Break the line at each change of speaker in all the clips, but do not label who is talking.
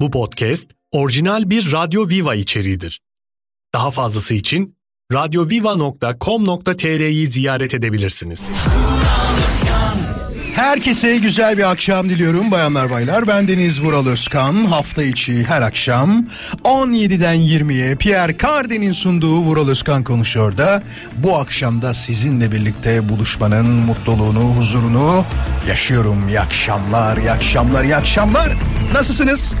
Bu podcast orijinal bir Radyo Viva içeriğidir. Daha fazlası için radyoviva.com.tr'yi ziyaret edebilirsiniz.
Herkese güzel bir akşam diliyorum bayanlar baylar. Ben Deniz Vural Özkan. Hafta içi her akşam 17'den 20'ye Pierre Cardin'in sunduğu Vural Özkan konuşuyor da bu akşamda sizinle birlikte buluşmanın mutluluğunu, huzurunu yaşıyorum. İyi akşamlar, iyi akşamlar, iyi akşamlar. Nasılsınız?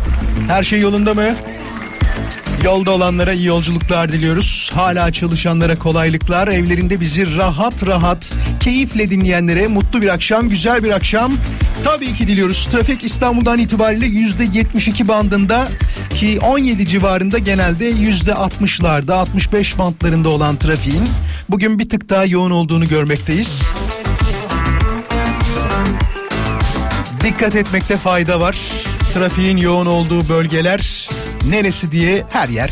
Her şey yolunda mı? Yolda olanlara iyi yolculuklar diliyoruz. Hala çalışanlara kolaylıklar. Evlerinde bizi rahat rahat, keyifle dinleyenlere mutlu bir akşam, güzel bir akşam. Tabii ki diliyoruz. Trafik İstanbul'dan itibariyle %72 bandında ki 17 civarında genelde %60'larda, 65 bantlarında olan trafiğin bugün bir tık daha yoğun olduğunu görmekteyiz. Dikkat etmekte fayda var. Trafiğin yoğun olduğu bölgeler neresi diye her yer.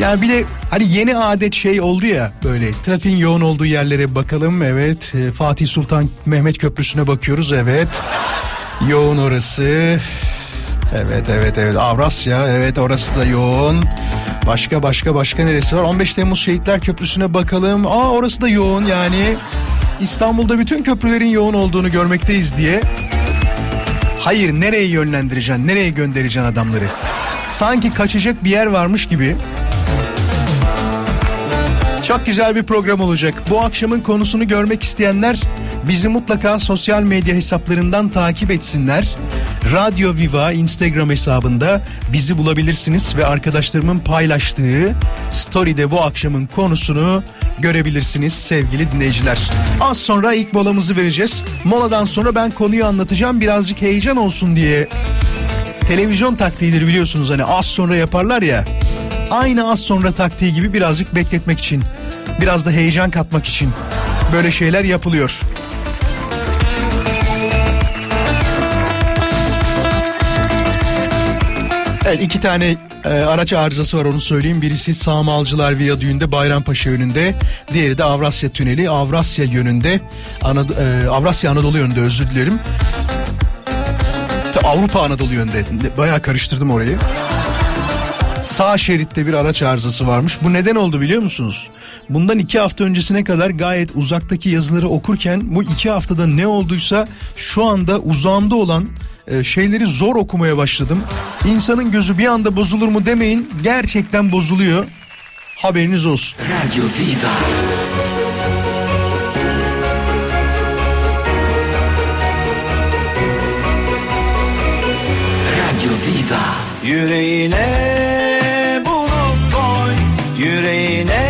Yani bir de hani yeni adet şey oldu ya böyle trafiğin yoğun olduğu yerlere bakalım evet. E, Fatih Sultan Mehmet Köprüsü'ne bakıyoruz evet. Yoğun orası. Evet evet evet. Avrasya evet orası da yoğun. Başka başka başka neresi var? 15 Temmuz Şehitler Köprüsü'ne bakalım. Aa orası da yoğun yani. İstanbul'da bütün köprülerin yoğun olduğunu görmekteyiz diye. Hayır nereye yönlendireceksin nereye göndereceksin adamları sanki kaçacak bir yer varmış gibi. Çok güzel bir program olacak. Bu akşamın konusunu görmek isteyenler bizi mutlaka sosyal medya hesaplarından takip etsinler. Radyo Viva Instagram hesabında bizi bulabilirsiniz ve arkadaşlarımın paylaştığı story'de bu akşamın konusunu görebilirsiniz sevgili dinleyiciler. Az sonra ilk molamızı vereceğiz. Moladan sonra ben konuyu anlatacağım birazcık heyecan olsun diye televizyon taktiğidir biliyorsunuz hani az sonra yaparlar ya. Aynı az sonra taktiği gibi birazcık bekletmek için, biraz da heyecan katmak için böyle şeyler yapılıyor. Evet iki tane e, araç arızası var onu söyleyeyim. Birisi Sağmalcılar Viyadüğü'nde Bayrampaşa yönünde. Diğeri de Avrasya Tüneli Avrasya yönünde. Anad e, Avrasya Anadolu yönünde özür dilerim. Avrupa Anadolu yönünde. Bayağı karıştırdım orayı. Sağ şeritte bir araç arızası varmış. Bu neden oldu biliyor musunuz? Bundan iki hafta öncesine kadar gayet uzaktaki yazıları okurken bu iki haftada ne olduysa şu anda uzağımda olan e, şeyleri zor okumaya başladım. İnsanın gözü bir anda bozulur mu demeyin. Gerçekten bozuluyor. Haberiniz olsun.
Radio Viva.
Yüreğine bulut koy, yüreğine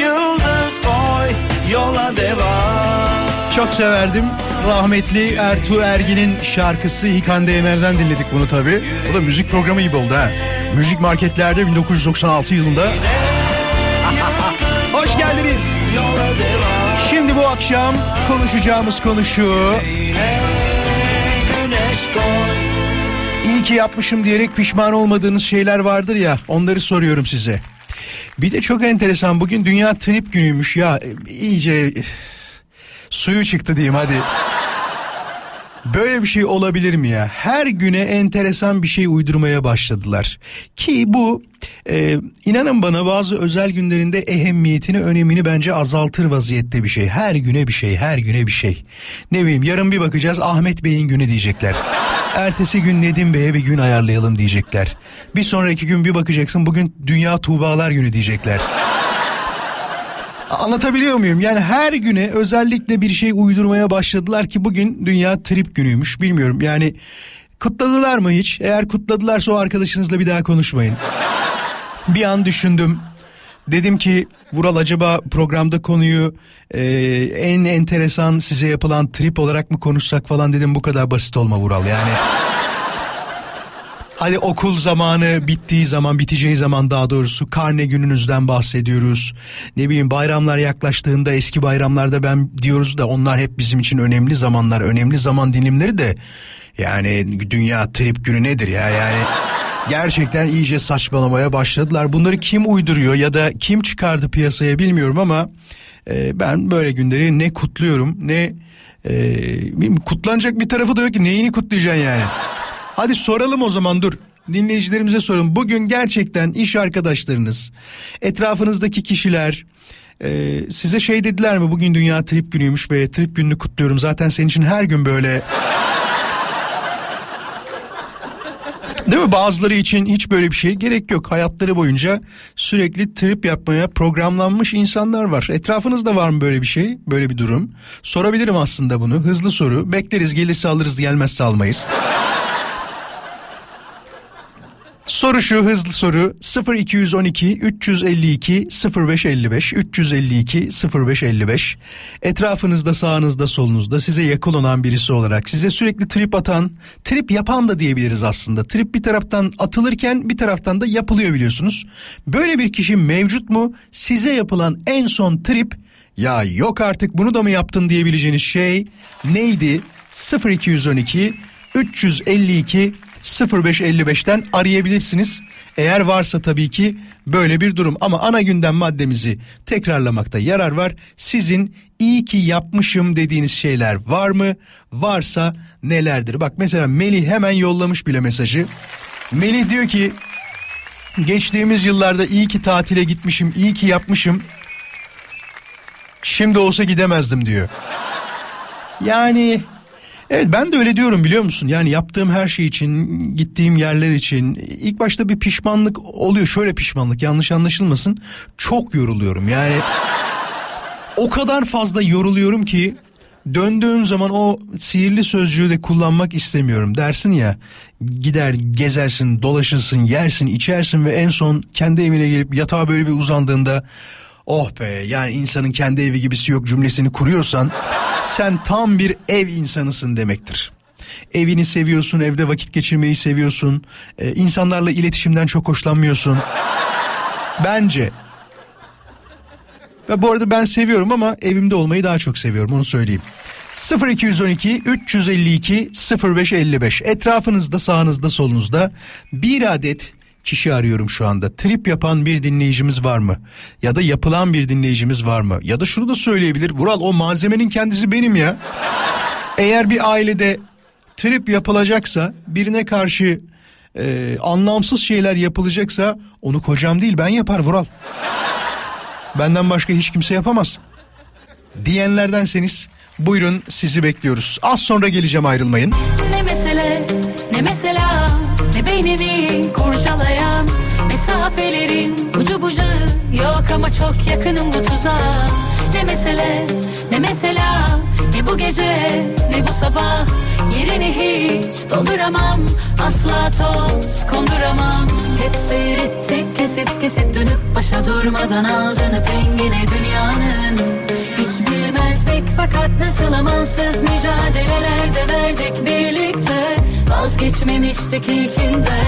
yıldız koy, yola devam.
Çok severdim. Rahmetli Ertuğ Ergin'in şarkısı Hikande Emer'den dinledik bunu tabi. Bu da müzik programı gibi oldu ha. Müzik marketlerde 1996 yılında. Hoş geldiniz. Şimdi bu akşam konuşacağımız konu şu. Ki yapmışım diyerek pişman olmadığınız şeyler vardır ya onları soruyorum size. Bir de çok enteresan bugün Dünya Trip günüymüş ya iyice suyu çıktı diyeyim hadi. Böyle bir şey olabilir mi ya? Her güne enteresan bir şey uydurmaya başladılar. Ki bu e, inanın bana bazı özel günlerinde ehemmiyetini, önemini bence azaltır vaziyette bir şey. Her güne bir şey, her güne bir şey. Ne bileyim yarın bir bakacağız Ahmet Bey'in günü diyecekler. Ertesi gün Nedim Bey'e bir gün ayarlayalım diyecekler. Bir sonraki gün bir bakacaksın bugün Dünya Tuğbalar günü diyecekler. Anlatabiliyor muyum? Yani her güne özellikle bir şey uydurmaya başladılar ki bugün Dünya Trip günüymüş. Bilmiyorum yani kutladılar mı hiç? Eğer kutladılarsa o arkadaşınızla bir daha konuşmayın. Bir an düşündüm. Dedim ki Vural acaba programda konuyu e, en enteresan size yapılan trip olarak mı konuşsak falan dedim bu kadar basit olma Vural yani. Hadi okul zamanı bittiği zaman biteceği zaman daha doğrusu karne gününüzden bahsediyoruz. Ne bileyim bayramlar yaklaştığında eski bayramlarda ben diyoruz da onlar hep bizim için önemli zamanlar önemli zaman dilimleri de yani dünya trip günü nedir ya yani gerçekten iyice saçmalamaya başladılar. Bunları kim uyduruyor ya da kim çıkardı piyasaya bilmiyorum ama e, ben böyle günleri ne kutluyorum ne e, kutlanacak bir tarafı da yok ki neyini kutlayacaksın yani. Hadi soralım o zaman dur. Dinleyicilerimize sorun. Bugün gerçekten iş arkadaşlarınız, etrafınızdaki kişiler e, size şey dediler mi? Bugün Dünya Trip Günüymüş ve Trip Gününü kutluyorum. Zaten senin için her gün böyle Değil mi? Bazıları için hiç böyle bir şey gerek yok. Hayatları boyunca sürekli trip yapmaya programlanmış insanlar var. Etrafınızda var mı böyle bir şey? Böyle bir durum? Sorabilirim aslında bunu. Hızlı soru. Bekleriz gelirse alırız gelmezse almayız. Soru şu hızlı soru. 0212 352 0555 352 0555 etrafınızda sağınızda solunuzda size yakın olan birisi olarak size sürekli trip atan trip yapan da diyebiliriz aslında. Trip bir taraftan atılırken bir taraftan da yapılıyor biliyorsunuz. Böyle bir kişi mevcut mu? Size yapılan en son trip ya yok artık bunu da mı yaptın? diyebileceğiniz şey neydi? 0212 352 0555'ten arayabilirsiniz. Eğer varsa tabii ki böyle bir durum ama ana gündem maddemizi tekrarlamakta yarar var. Sizin iyi ki yapmışım dediğiniz şeyler var mı? Varsa nelerdir? Bak mesela Melih hemen yollamış bile mesajı. Melih diyor ki geçtiğimiz yıllarda iyi ki tatile gitmişim, iyi ki yapmışım. Şimdi olsa gidemezdim diyor. Yani Evet ben de öyle diyorum biliyor musun? Yani yaptığım her şey için, gittiğim yerler için ilk başta bir pişmanlık oluyor. Şöyle pişmanlık yanlış anlaşılmasın. Çok yoruluyorum yani. o kadar fazla yoruluyorum ki döndüğüm zaman o sihirli sözcüğü de kullanmak istemiyorum. Dersin ya gider gezersin, dolaşırsın, yersin, içersin ve en son kendi evine gelip yatağa böyle bir uzandığında oh be yani insanın kendi evi gibisi yok cümlesini kuruyorsan sen tam bir ev insanısın demektir. Evini seviyorsun, evde vakit geçirmeyi seviyorsun, ee, insanlarla iletişimden çok hoşlanmıyorsun. Bence. Ve bu arada ben seviyorum ama evimde olmayı daha çok seviyorum onu söyleyeyim. 0212 352 0555 etrafınızda sağınızda solunuzda bir adet kişi arıyorum şu anda. Trip yapan bir dinleyicimiz var mı? Ya da yapılan bir dinleyicimiz var mı? Ya da şunu da söyleyebilir. Vural o malzemenin kendisi benim ya. Eğer bir ailede trip yapılacaksa birine karşı e, anlamsız şeyler yapılacaksa onu kocam değil ben yapar Vural. Benden başka hiç kimse yapamaz. Diyenlerdenseniz buyurun sizi bekliyoruz. Az sonra geleceğim ayrılmayın.
Ne mesele ne mesela ne beynini kurcalayan mesafelerin ucu bucağı. Yok ama çok yakınım bu tuzağa. Ne mesele ne mesela? Ne bu gece ne bu sabah? Yerini hiç dolduramam. Asla toz konduramam. Hep seyrettik kesit kesit dönüp başa durmadan aldınıp rengine dünyanın. Hiç bilmezdik fakat nasıl amansız mücadelelerde verdik birlikte. Vazgeçmemiştik ilkinde.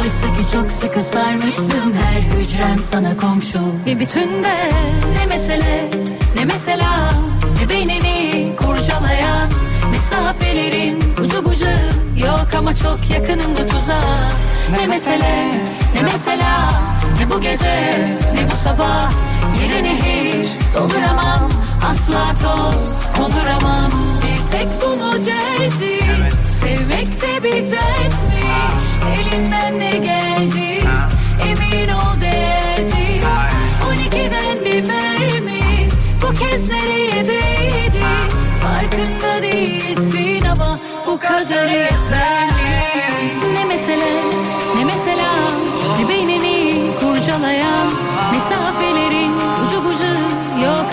Oysa ki çok sıkı sarmıştım her hücrem sana komşu Bir bütünde. Ne mesele ne mesela ne beynini kurcalayan Mesafelerin ucu bucağı yok ama çok yakınım bu tuzağa. Ne mesele ne mesela ne bu gece ne bu sabah. Yerini hiç dolduramam asla toz konduramam. Bir tek bu mu derdi? Sevmek de bir dertmiş Elinden ne geldi? Emin ol değerdi 12'den bir mermi. Bu kez nereye değdi? Farkında değilsin ama Bu kadar yeterli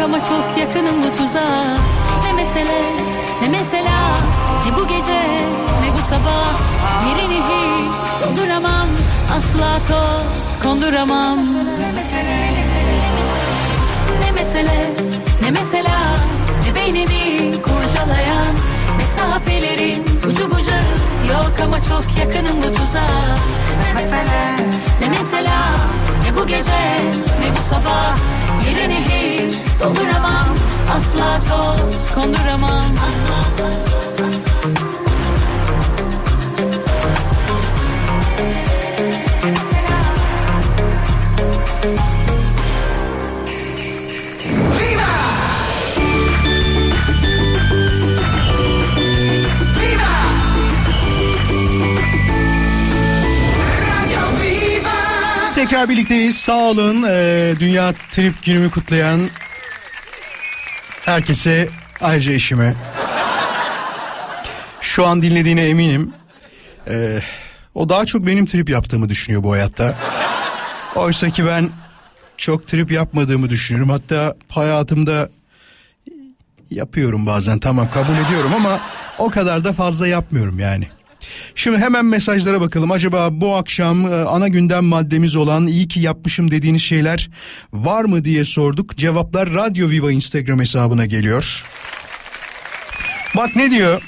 ama çok yakınım bu tuzağa Ne mesele ne mesela Ne bu gece ne bu sabah? Yerini hiç dolduramam. Asla toz konduramam. Ne mesele ne mesela Ne beynini kurcalayan Mesafelerin ucu bucağı Yok ama çok yakınım bu tuzağa Ne mesele ne mesela Ne bu gece ne bu sabah Yerini hiç dolduramam Asla toz konduramam. Asla
Tekrar birlikteyiz. Sağ olun. Ee, Dünya Trip günümü kutlayan herkese ayrıca eşime. Şu an dinlediğine eminim. Ee, o daha çok benim trip yaptığımı düşünüyor bu hayatta. Oysa ki ben çok trip yapmadığımı düşünüyorum. Hatta hayatımda yapıyorum bazen tamam kabul ediyorum ama o kadar da fazla yapmıyorum yani. Şimdi hemen mesajlara bakalım. Acaba bu akşam e, ana gündem maddemiz olan iyi ki yapmışım dediğiniz şeyler var mı diye sorduk. Cevaplar Radyo Viva Instagram hesabına geliyor. Bak ne diyor?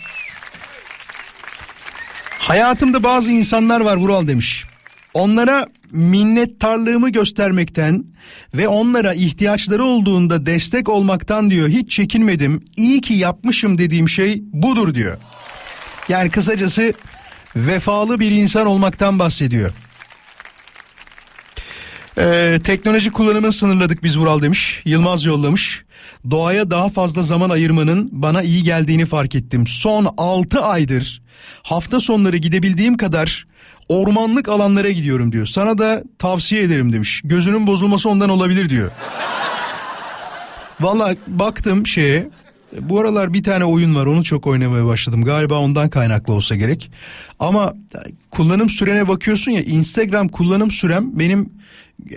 Hayatımda bazı insanlar var Vural demiş. Onlara minnettarlığımı göstermekten ve onlara ihtiyaçları olduğunda destek olmaktan diyor hiç çekinmedim. İyi ki yapmışım dediğim şey budur diyor. Yani kısacası vefalı bir insan olmaktan bahsediyor. Ee, teknoloji kullanımını sınırladık biz Vural demiş. Yılmaz yollamış. Doğaya daha fazla zaman ayırmanın bana iyi geldiğini fark ettim. Son 6 aydır hafta sonları gidebildiğim kadar ormanlık alanlara gidiyorum diyor. Sana da tavsiye ederim demiş. Gözünün bozulması ondan olabilir diyor. Valla baktım şeye bu aralar bir tane oyun var onu çok oynamaya başladım. Galiba ondan kaynaklı olsa gerek. Ama kullanım sürene bakıyorsun ya Instagram kullanım sürem benim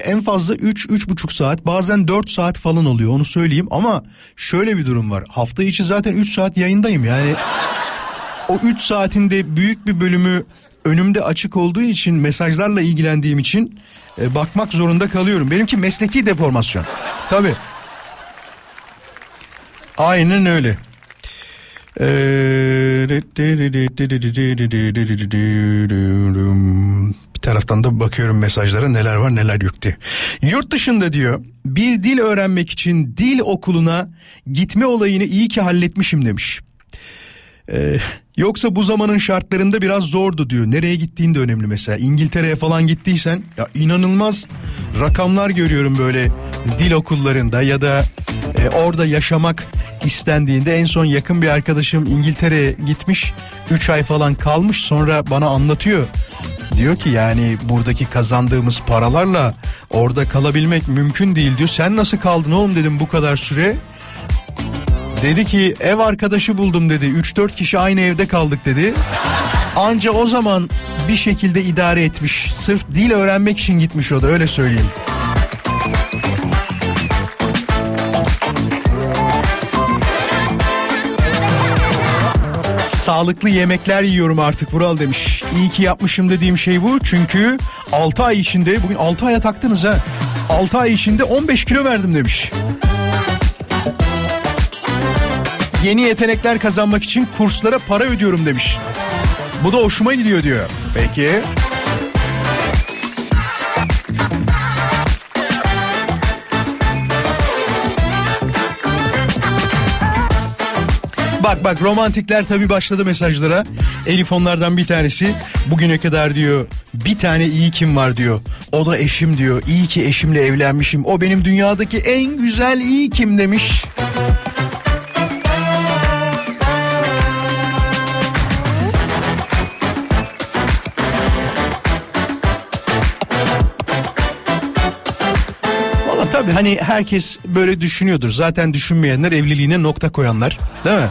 en fazla 3-3,5 saat bazen 4 saat falan oluyor onu söyleyeyim. Ama şöyle bir durum var hafta içi zaten 3 saat yayındayım yani. O 3 saatinde büyük bir bölümü önümde açık olduğu için mesajlarla ilgilendiğim için e, bakmak zorunda kalıyorum. Benimki mesleki deformasyon. Tabii. Aynen öyle. Bir taraftan da bakıyorum mesajlara neler var neler yükte. Yurt dışında diyor bir dil öğrenmek için dil okuluna gitme olayını iyi ki halletmişim demiş. Ee, yoksa bu zamanın şartlarında biraz zordu diyor. Nereye gittiğin de önemli mesela. İngiltere'ye falan gittiysen ya inanılmaz rakamlar görüyorum böyle dil okullarında ya da e, orada yaşamak istendiğinde en son yakın bir arkadaşım İngiltere'ye gitmiş 3 ay falan kalmış sonra bana anlatıyor. Diyor ki yani buradaki kazandığımız paralarla orada kalabilmek mümkün değil diyor. Sen nasıl kaldın oğlum dedim bu kadar süre. Dedi ki ev arkadaşı buldum dedi. 3-4 kişi aynı evde kaldık dedi. Anca o zaman bir şekilde idare etmiş. Sırf dil öğrenmek için gitmiş o da öyle söyleyeyim. Sağlıklı yemekler yiyorum artık Vural demiş. İyi ki yapmışım dediğim şey bu. Çünkü 6 ay içinde bugün 6 aya taktınız ha. 6 ay içinde 15 kilo verdim demiş. Yeni yetenekler kazanmak için kurslara para ödüyorum demiş. Bu da hoşuma gidiyor diyor. Peki. Bak bak romantikler tabii başladı mesajlara. Elif onlardan bir tanesi. Bugüne kadar diyor bir tane iyi kim var diyor. O da eşim diyor. İyi ki eşimle evlenmişim. O benim dünyadaki en güzel iyi kim demiş. Tabii hani herkes böyle düşünüyordur. Zaten düşünmeyenler evliliğine nokta koyanlar. Değil mi?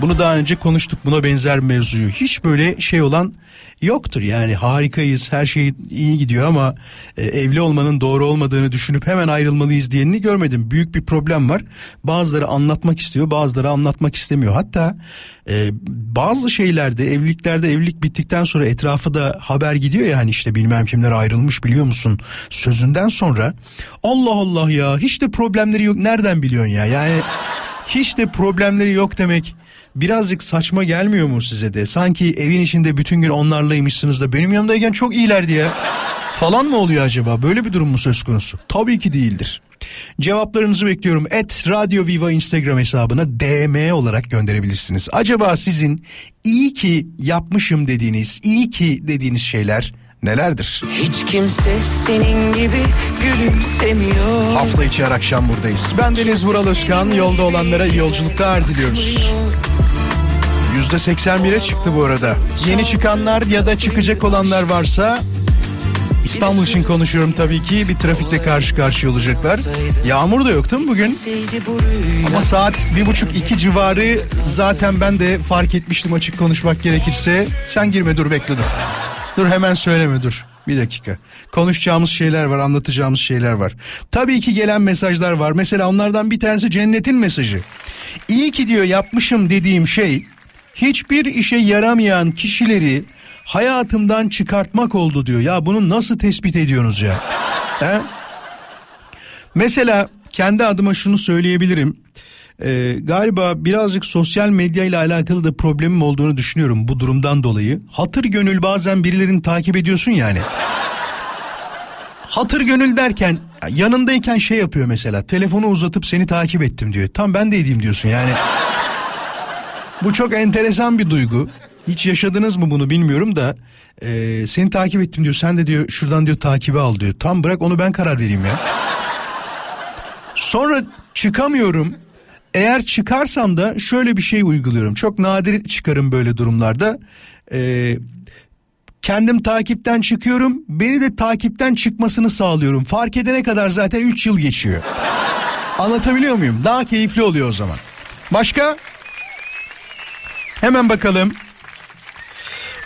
Bunu daha önce konuştuk buna benzer mevzuyu. Hiç böyle şey olan yoktur yani harikayız her şey iyi gidiyor ama e, evli olmanın doğru olmadığını düşünüp hemen ayrılmalıyız diyenini görmedim. Büyük bir problem var. Bazıları anlatmak istiyor bazıları anlatmak istemiyor. Hatta e, bazı şeylerde evliliklerde evlilik bittikten sonra etrafa da haber gidiyor ya hani işte bilmem kimler ayrılmış biliyor musun sözünden sonra Allah Allah ya hiç de problemleri yok nereden biliyorsun ya yani hiç de problemleri yok demek birazcık saçma gelmiyor mu size de? Sanki evin içinde bütün gün onlarlaymışsınız da benim yanımdayken çok iyilerdi ya. Falan mı oluyor acaba? Böyle bir durum mu söz konusu? Tabii ki değildir. Cevaplarınızı bekliyorum. Et Radio Viva Instagram hesabına DM olarak gönderebilirsiniz. Acaba sizin iyi ki yapmışım dediğiniz, iyi ki dediğiniz şeyler nelerdir?
Hiç kimse senin gibi gülümsemiyor.
Hafta içi her akşam buradayız. Ben Deniz Vural Özkan. Yolda olanlara iyi yolculuklar diliyoruz. %81'e çıktı bu arada. Yeni çıkanlar ya da çıkacak olanlar varsa İstanbul için konuşuyorum tabii ki. Bir trafikte karşı karşıya olacaklar. Yağmur da yok değil mi bugün? Ama saat bir buçuk iki civarı zaten ben de fark etmiştim açık konuşmak gerekirse. Sen girme dur bekle dur. Dur hemen söyleme dur. Bir dakika. Konuşacağımız şeyler var, anlatacağımız şeyler var. Tabii ki gelen mesajlar var. Mesela onlardan bir tanesi cennetin mesajı. İyi ki diyor yapmışım dediğim şey hiçbir işe yaramayan kişileri hayatımdan çıkartmak oldu diyor. Ya bunu nasıl tespit ediyorsunuz ya? He? Mesela kendi adıma şunu söyleyebilirim. Ee, galiba birazcık sosyal medya ile alakalı da problemim olduğunu düşünüyorum bu durumdan dolayı. Hatır gönül bazen birilerini takip ediyorsun yani. Hatır gönül derken yanındayken şey yapıyor mesela telefonu uzatıp seni takip ettim diyor. Tam ben de edeyim diyorsun yani. Bu çok enteresan bir duygu. Hiç yaşadınız mı bunu bilmiyorum da e, seni takip ettim diyor. Sen de diyor şuradan diyor takibi al diyor. Tam bırak onu ben karar vereyim ya. Sonra çıkamıyorum. Eğer çıkarsam da şöyle bir şey uyguluyorum. Çok nadir çıkarım böyle durumlarda. Ee, kendim takipten çıkıyorum. Beni de takipten çıkmasını sağlıyorum. Fark edene kadar zaten 3 yıl geçiyor. Anlatabiliyor muyum? Daha keyifli oluyor o zaman. Başka? Hemen bakalım.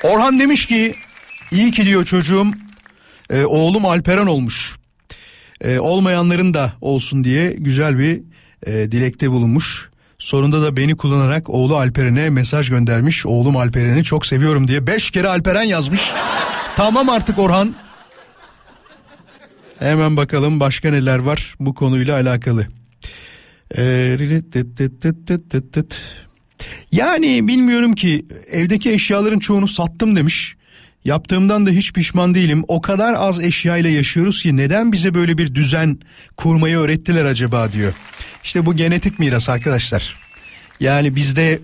Orhan demiş ki iyi ki diyor çocuğum e, oğlum Alperen olmuş. E, olmayanların da olsun diye güzel bir e, dilekte bulunmuş. Sonunda da beni kullanarak oğlu Alperen'e mesaj göndermiş. Oğlum Alperen'i çok seviyorum diye beş kere Alperen yazmış. tamam artık Orhan. Hemen bakalım başka neler var bu konuyla alakalı. Ee, yani bilmiyorum ki evdeki eşyaların çoğunu sattım demiş. Yaptığımdan da hiç pişman değilim. O kadar az eşyayla yaşıyoruz ki neden bize böyle bir düzen kurmayı öğrettiler acaba diyor. İşte bu genetik miras arkadaşlar. Yani bizde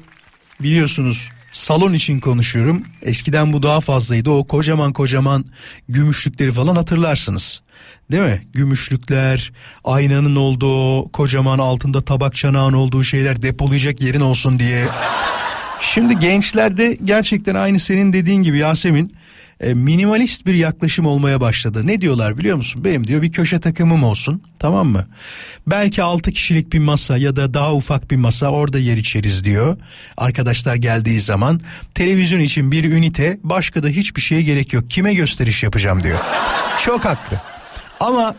biliyorsunuz salon için konuşuyorum. Eskiden bu daha fazlaydı. O kocaman kocaman gümüşlükleri falan hatırlarsınız. Değil mi? Gümüşlükler, aynanın olduğu, kocaman altında tabak çanağın olduğu şeyler depolayacak yerin olsun diye. Şimdi gençlerde gerçekten aynı senin dediğin gibi Yasemin e, minimalist bir yaklaşım olmaya başladı. Ne diyorlar biliyor musun? Benim diyor bir köşe takımım olsun tamam mı? Belki 6 kişilik bir masa ya da daha ufak bir masa orada yer içeriz diyor. Arkadaşlar geldiği zaman televizyon için bir ünite başka da hiçbir şeye gerek yok. Kime gösteriş yapacağım diyor. Çok haklı. Ama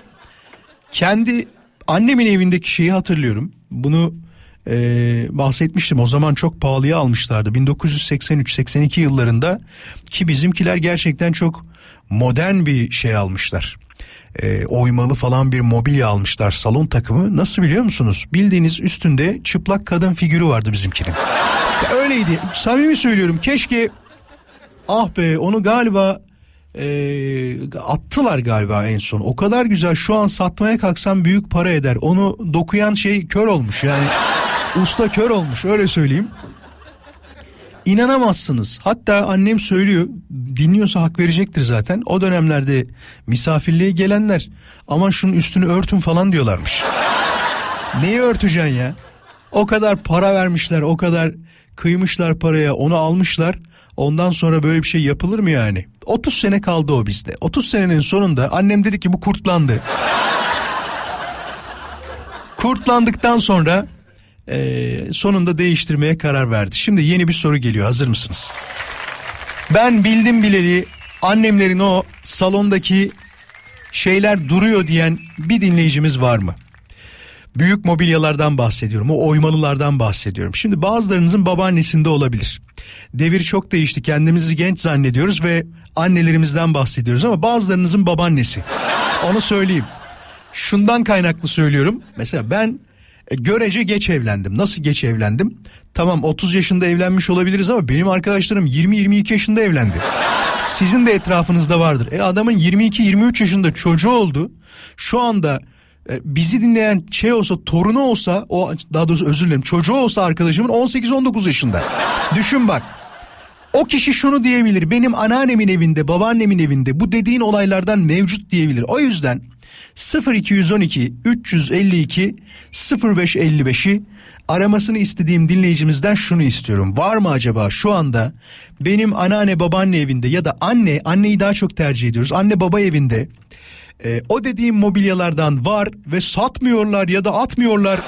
kendi annemin evindeki şeyi hatırlıyorum. Bunu e, bahsetmiştim. O zaman çok pahalıya almışlardı. 1983-82 yıllarında ki bizimkiler gerçekten çok modern bir şey almışlar. E, oymalı falan bir mobilya almışlar salon takımı. Nasıl biliyor musunuz? Bildiğiniz üstünde çıplak kadın figürü vardı bizimkinin. Öyleydi. Samimi söylüyorum. Keşke ah be onu galiba e, attılar galiba en son. O kadar güzel şu an satmaya kalksam büyük para eder. Onu dokuyan şey kör olmuş yani. Usta kör olmuş öyle söyleyeyim. İnanamazsınız. Hatta annem söylüyor dinliyorsa hak verecektir zaten. O dönemlerde misafirliğe gelenler aman şunun üstünü örtün falan diyorlarmış. Neyi örteceksin ya? O kadar para vermişler o kadar kıymışlar paraya onu almışlar. Ondan sonra böyle bir şey yapılır mı yani? 30 sene kaldı o bizde. 30 senenin sonunda annem dedi ki bu kurtlandı. Kurtlandıktan sonra e, sonunda değiştirmeye karar verdi. Şimdi yeni bir soru geliyor hazır mısınız? Ben bildim bileli annemlerin o salondaki şeyler duruyor diyen bir dinleyicimiz var mı? Büyük mobilyalardan bahsediyorum. O oymalılardan bahsediyorum. Şimdi bazılarınızın babaannesinde olabilir. Devir çok değişti. Kendimizi genç zannediyoruz ve annelerimizden bahsediyoruz ama bazılarınızın babaannesi. Onu söyleyeyim. Şundan kaynaklı söylüyorum. Mesela ben e, görece geç evlendim. Nasıl geç evlendim? Tamam 30 yaşında evlenmiş olabiliriz ama benim arkadaşlarım 20-22 yaşında evlendi. Sizin de etrafınızda vardır. E adamın 22-23 yaşında çocuğu oldu. Şu anda e, bizi dinleyen şey olsa torunu olsa o daha doğrusu özür dilerim çocuğu olsa arkadaşımın 18-19 yaşında. Düşün bak. O kişi şunu diyebilir benim anneannemin evinde babaannemin evinde bu dediğin olaylardan mevcut diyebilir. O yüzden 0212 352 0555'i aramasını istediğim dinleyicimizden şunu istiyorum. Var mı acaba şu anda benim anneanne babaanne evinde ya da anne anneyi daha çok tercih ediyoruz. Anne baba evinde e, o dediğim mobilyalardan var ve satmıyorlar ya da atmıyorlar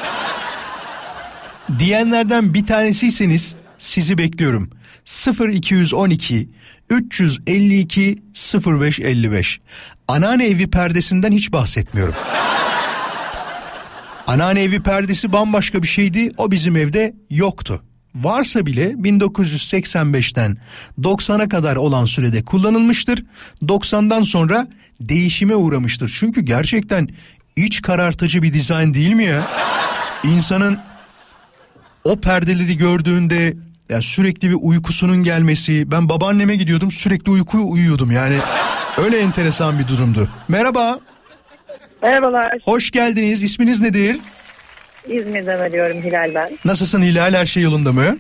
diyenlerden bir tanesiyseniz sizi bekliyorum. 0212 352 0555. Anneanne evi perdesinden hiç bahsetmiyorum. Anneanne evi perdesi bambaşka bir şeydi. O bizim evde yoktu. Varsa bile 1985'ten 90'a kadar olan sürede kullanılmıştır. 90'dan sonra değişime uğramıştır. Çünkü gerçekten iç karartıcı bir dizayn değil mi ya? İnsanın o perdeleri gördüğünde ya sürekli bir uykusunun gelmesi. Ben babaanneme gidiyordum sürekli uykuyu uyuyordum yani. Öyle enteresan bir durumdu. Merhaba,
Merhabalar.
hoş geldiniz. İsminiz nedir?
İzmir'den arıyorum Hilal ben.
Nasılsın Hilal? Her şey yolunda mı?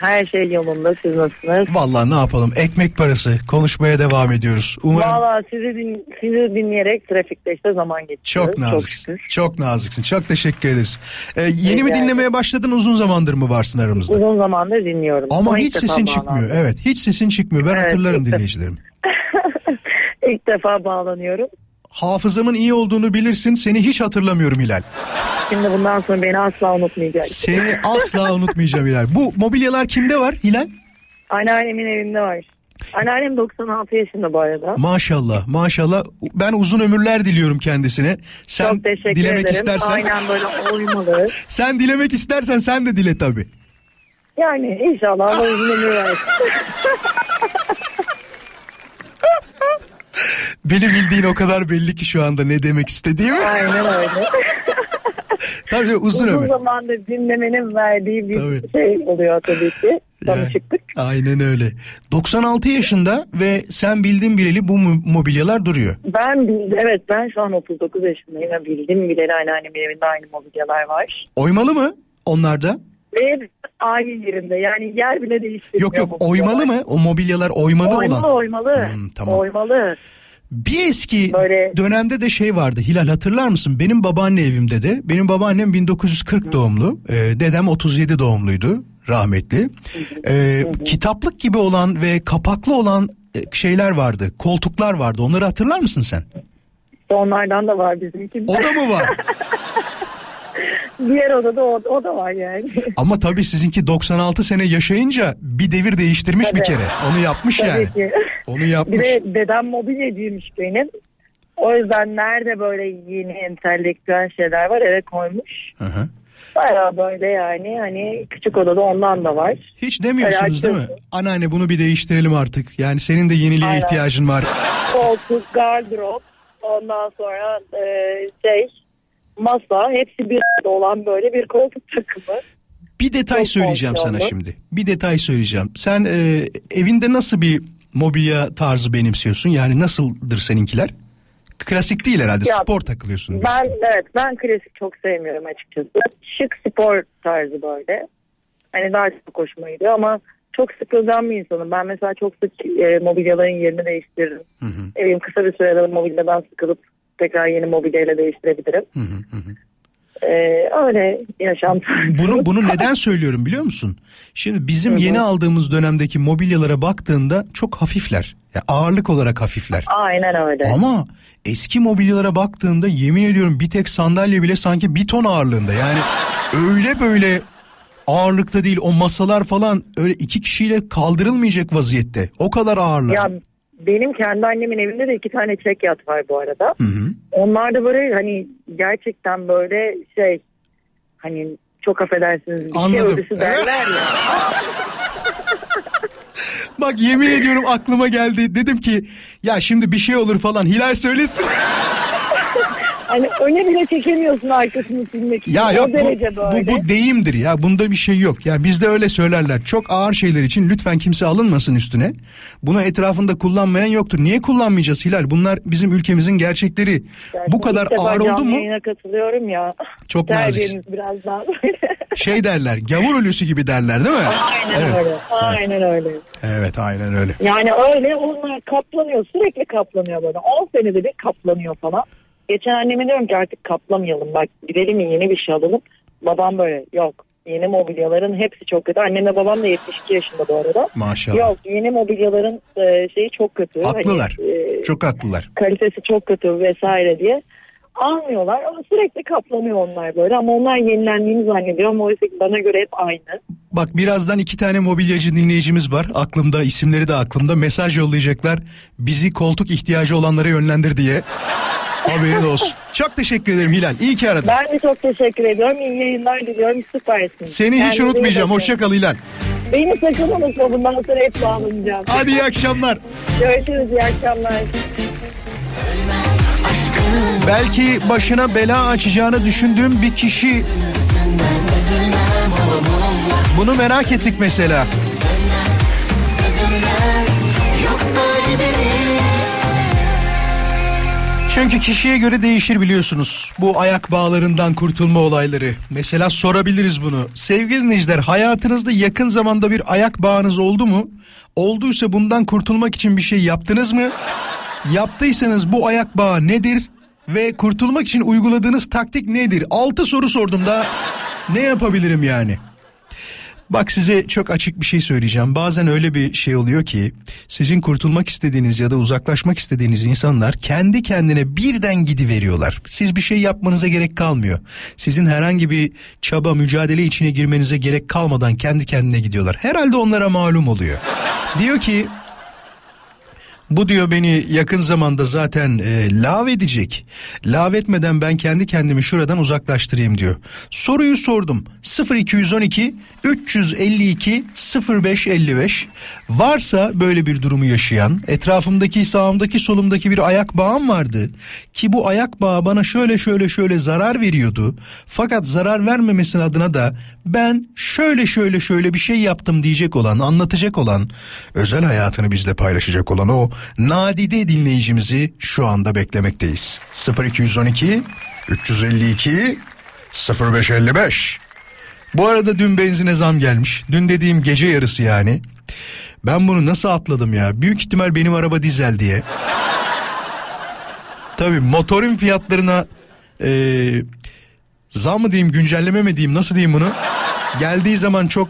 Her şey yolunda. Siz nasılsınız?
Vallahi ne yapalım? Ekmek parası. Konuşmaya devam ediyoruz. Umarım
Valla sizi, din, sizi dinleyerek trafikte işte zaman geçiriyoruz.
çok naziksin.
şükür.
Çok, naziksin. Çok teşekkür ederiz. Ee, yeni mi
Rica
dinlemeye başladın? Uzun zamandır mı varsın aramızda?
Uzun zamandır dinliyorum.
Ama
ilk
hiç
defa
sesin
bağlandım.
çıkmıyor. Evet, hiç sesin çıkmıyor. Ben
Evet,
hatırlarım
ilk defa.
dinleyicilerim.
İlk defa bağlanıyorum.
Hafızamın iyi olduğunu bilirsin. Seni hiç hatırlamıyorum Hilal.
Şimdi bundan sonra beni asla unutmayacak.
Seni asla unutmayacağım Hilal. Bu mobilyalar kimde var Hilal?
Anneannemin evinde var. Anneannem 96 yaşında bu arada.
Maşallah, maşallah. Ben uzun ömürler diliyorum kendisine. Sen
Çok teşekkür
dilemek
ederim.
istersen,
Aynen böyle uymalı.
sen dilemek istersen sen de dile tabii.
Yani inşallah Allah uzun ömür versin.
Beni bildiğin o kadar belli ki şu anda ne demek istediğimi.
Aynen öyle.
Tabii uzun,
Uzun
ömür.
zamandır dinlemenin verdiği bir
Tabii.
şey oluyor tabii ki.
Yani,
Tanışıklık.
aynen öyle. 96 yaşında ve sen bildiğin bileli bu mo- mobilyalar duruyor.
Ben bildim, evet ben şu an 39 yaşındayım ve bildim bileli anneannemin evinde aynı mobilyalar var.
Oymalı mı onlarda?
Ve aynı yerinde yani yer bile değiştirmiyor.
Yok yok oymalı mı? O mobilyalar oymalı,
Oymalı
olan.
oymalı.
Hmm, tamam.
Oymalı.
Bir eski
Böyle-
dönemde de şey vardı. Hilal hatırlar mısın? Benim babaanne evimde de. Benim babaannem 1940 doğumlu. e, dedem 37 doğumluydu. Rahmetli. E, kitaplık gibi olan ve kapaklı olan e, şeyler vardı. Koltuklar vardı. Onları hatırlar mısın sen?
İşte onlardan da var bizimki.
O da mı var?
Diğer odada o, o da var yani.
Ama tabii sizinki 96 sene yaşayınca bir devir değiştirmiş bir
Tabii.
kere. Onu yapmış
Tabii
yani.
ki.
Onu
Bir
yapmış.
de dedem mobilyacıymış benim. O yüzden nerede böyle yeni entelektüel şeyler var eve koymuş.
Hı hı.
Baya böyle yani hani küçük odada ondan da var.
Hiç demiyorsunuz değil mi? Anneanne bunu bir değiştirelim artık. Yani senin de yeniliğe
Aynen.
ihtiyacın var.
Koltuk, gardırop, ondan sonra e, şey masa hepsi bir arada olan böyle bir koltuk takımı.
Bir detay
Çok
söyleyeceğim sana şimdi. Bir detay söyleyeceğim. Sen e, evinde nasıl bir mobilya tarzı benimsiyorsun? Yani nasıldır seninkiler? Klasik değil herhalde.
Ya,
spor takılıyorsun.
Ben evet ben klasik çok sevmiyorum açıkçası. Şık spor tarzı böyle. Hani daha çok hoşuma gidiyor ama çok sıkılgan bir insanım. Ben mesela çok sık e, mobilyaların yerini değiştiririm.
Hı hı,
Evim kısa bir sürede mobilyadan sıkılıp tekrar yeni mobilyayla değiştirebilirim.
hı hı, hı.
Ee, öyle yaşam tarzı.
Bunu bunu neden söylüyorum biliyor musun? Şimdi bizim yeni aldığımız dönemdeki mobilyalara baktığında çok hafifler. Ya ağırlık olarak hafifler.
Aynen öyle.
Ama eski mobilyalara baktığında yemin ediyorum bir tek sandalye bile sanki bir ton ağırlığında. Yani öyle böyle ağırlıkta değil o masalar falan öyle iki kişiyle kaldırılmayacak vaziyette. O kadar ağırlar.
Ya benim kendi annemin evinde de iki tane çek yat var bu arada.
Hı hı.
Onlar da böyle hani gerçekten böyle şey hani çok affedersiniz bir şey
Anladım.
ölüsü derler ya.
Bak yemin ediyorum aklıma geldi. Dedim ki ya şimdi bir şey olur falan Hilal söylesin.
Hani öne bile çekemiyorsun arkasını silmek için.
Ya
o
yok bu,
derece
bu,
böyle.
bu deyimdir ya bunda bir şey yok. Ya bizde öyle söylerler. Çok ağır şeyler için lütfen kimse alınmasın üstüne. Bunu etrafında kullanmayan yoktur. Niye kullanmayacağız Hilal? Bunlar bizim ülkemizin gerçekleri.
Yani
bu kadar ağır oldu mu?
yayına katılıyorum ya.
Çok naziksin.
Biraz daha böyle.
Şey derler gavur ölüsü gibi derler değil mi?
Aynen
evet.
öyle. Aynen öyle.
Evet aynen öyle.
Yani öyle onlar kaplanıyor. Sürekli kaplanıyor böyle. 10 senede bir kaplanıyor falan. Geçen anneme diyorum ki artık kaplamayalım. Bak gidelim yeni bir şey alalım. Babam böyle yok yeni mobilyaların hepsi çok kötü. Annemle babam da 72 yaşında bu arada.
Maşallah.
Yok yeni mobilyaların e, şeyi çok kötü.
Haklılar.
Hani, e,
Çok haklılar.
kalitesi çok kötü vesaire diye almıyorlar ama sürekli kaplanıyor onlar böyle ama onlar yenilendiğini zannediyor ama oysa bana göre hep aynı.
Bak birazdan iki tane mobilyacı dinleyicimiz var. Aklımda isimleri de aklımda. Mesaj yollayacaklar. Bizi koltuk ihtiyacı olanlara yönlendir diye. Haberin olsun. Çok teşekkür ederim Hilal. İyi ki aradın.
Ben de çok teşekkür ediyorum. İyi yayınlar diliyorum. Süpersin.
Seni hiç
Kendinize iyi
unutmayacağım.
bakın.
Hoşça kal Hilal.
Beni sakın unutma. Bundan sonra hep bağlanacağım.
Hadi iyi akşamlar.
Görüşürüz. iyi akşamlar.
Belki başına bela açacağını düşündüğüm bir kişi bunu merak ettik mesela. Çünkü kişiye göre değişir biliyorsunuz. Bu ayak bağlarından kurtulma olayları. Mesela sorabiliriz bunu. Sevgili dinleyiciler hayatınızda yakın zamanda bir ayak bağınız oldu mu? Olduysa bundan kurtulmak için bir şey yaptınız mı? Yaptıysanız bu ayak bağı nedir? Ve kurtulmak için uyguladığınız taktik nedir? 6 soru sordum da ne yapabilirim yani? Bak size çok açık bir şey söyleyeceğim. Bazen öyle bir şey oluyor ki sizin kurtulmak istediğiniz ya da uzaklaşmak istediğiniz insanlar kendi kendine birden gidiveriyorlar. Siz bir şey yapmanıza gerek kalmıyor. Sizin herhangi bir çaba, mücadele içine girmenize gerek kalmadan kendi kendine gidiyorlar. Herhalde onlara malum oluyor. Diyor ki bu diyor beni yakın zamanda zaten e, lav edecek. Lav etmeden ben kendi kendimi şuradan uzaklaştırayım diyor. Soruyu sordum. 0212 352 0555 varsa böyle bir durumu yaşayan etrafımdaki sağımdaki solumdaki bir ayak bağım vardı ki bu ayak bağı bana şöyle şöyle şöyle zarar veriyordu fakat zarar vermemesinin adına da ben şöyle şöyle şöyle bir şey yaptım diyecek olan anlatacak olan özel hayatını bizle paylaşacak olan o nadide dinleyicimizi şu anda beklemekteyiz 0212 352 0555 bu arada dün benzine zam gelmiş. Dün dediğim gece yarısı yani. Ben bunu nasıl atladım ya? Büyük ihtimal benim araba dizel diye. Tabii motorun fiyatlarına e, zam mı diyeyim güncelleme mi diyeyim nasıl diyeyim bunu? Geldiği zaman çok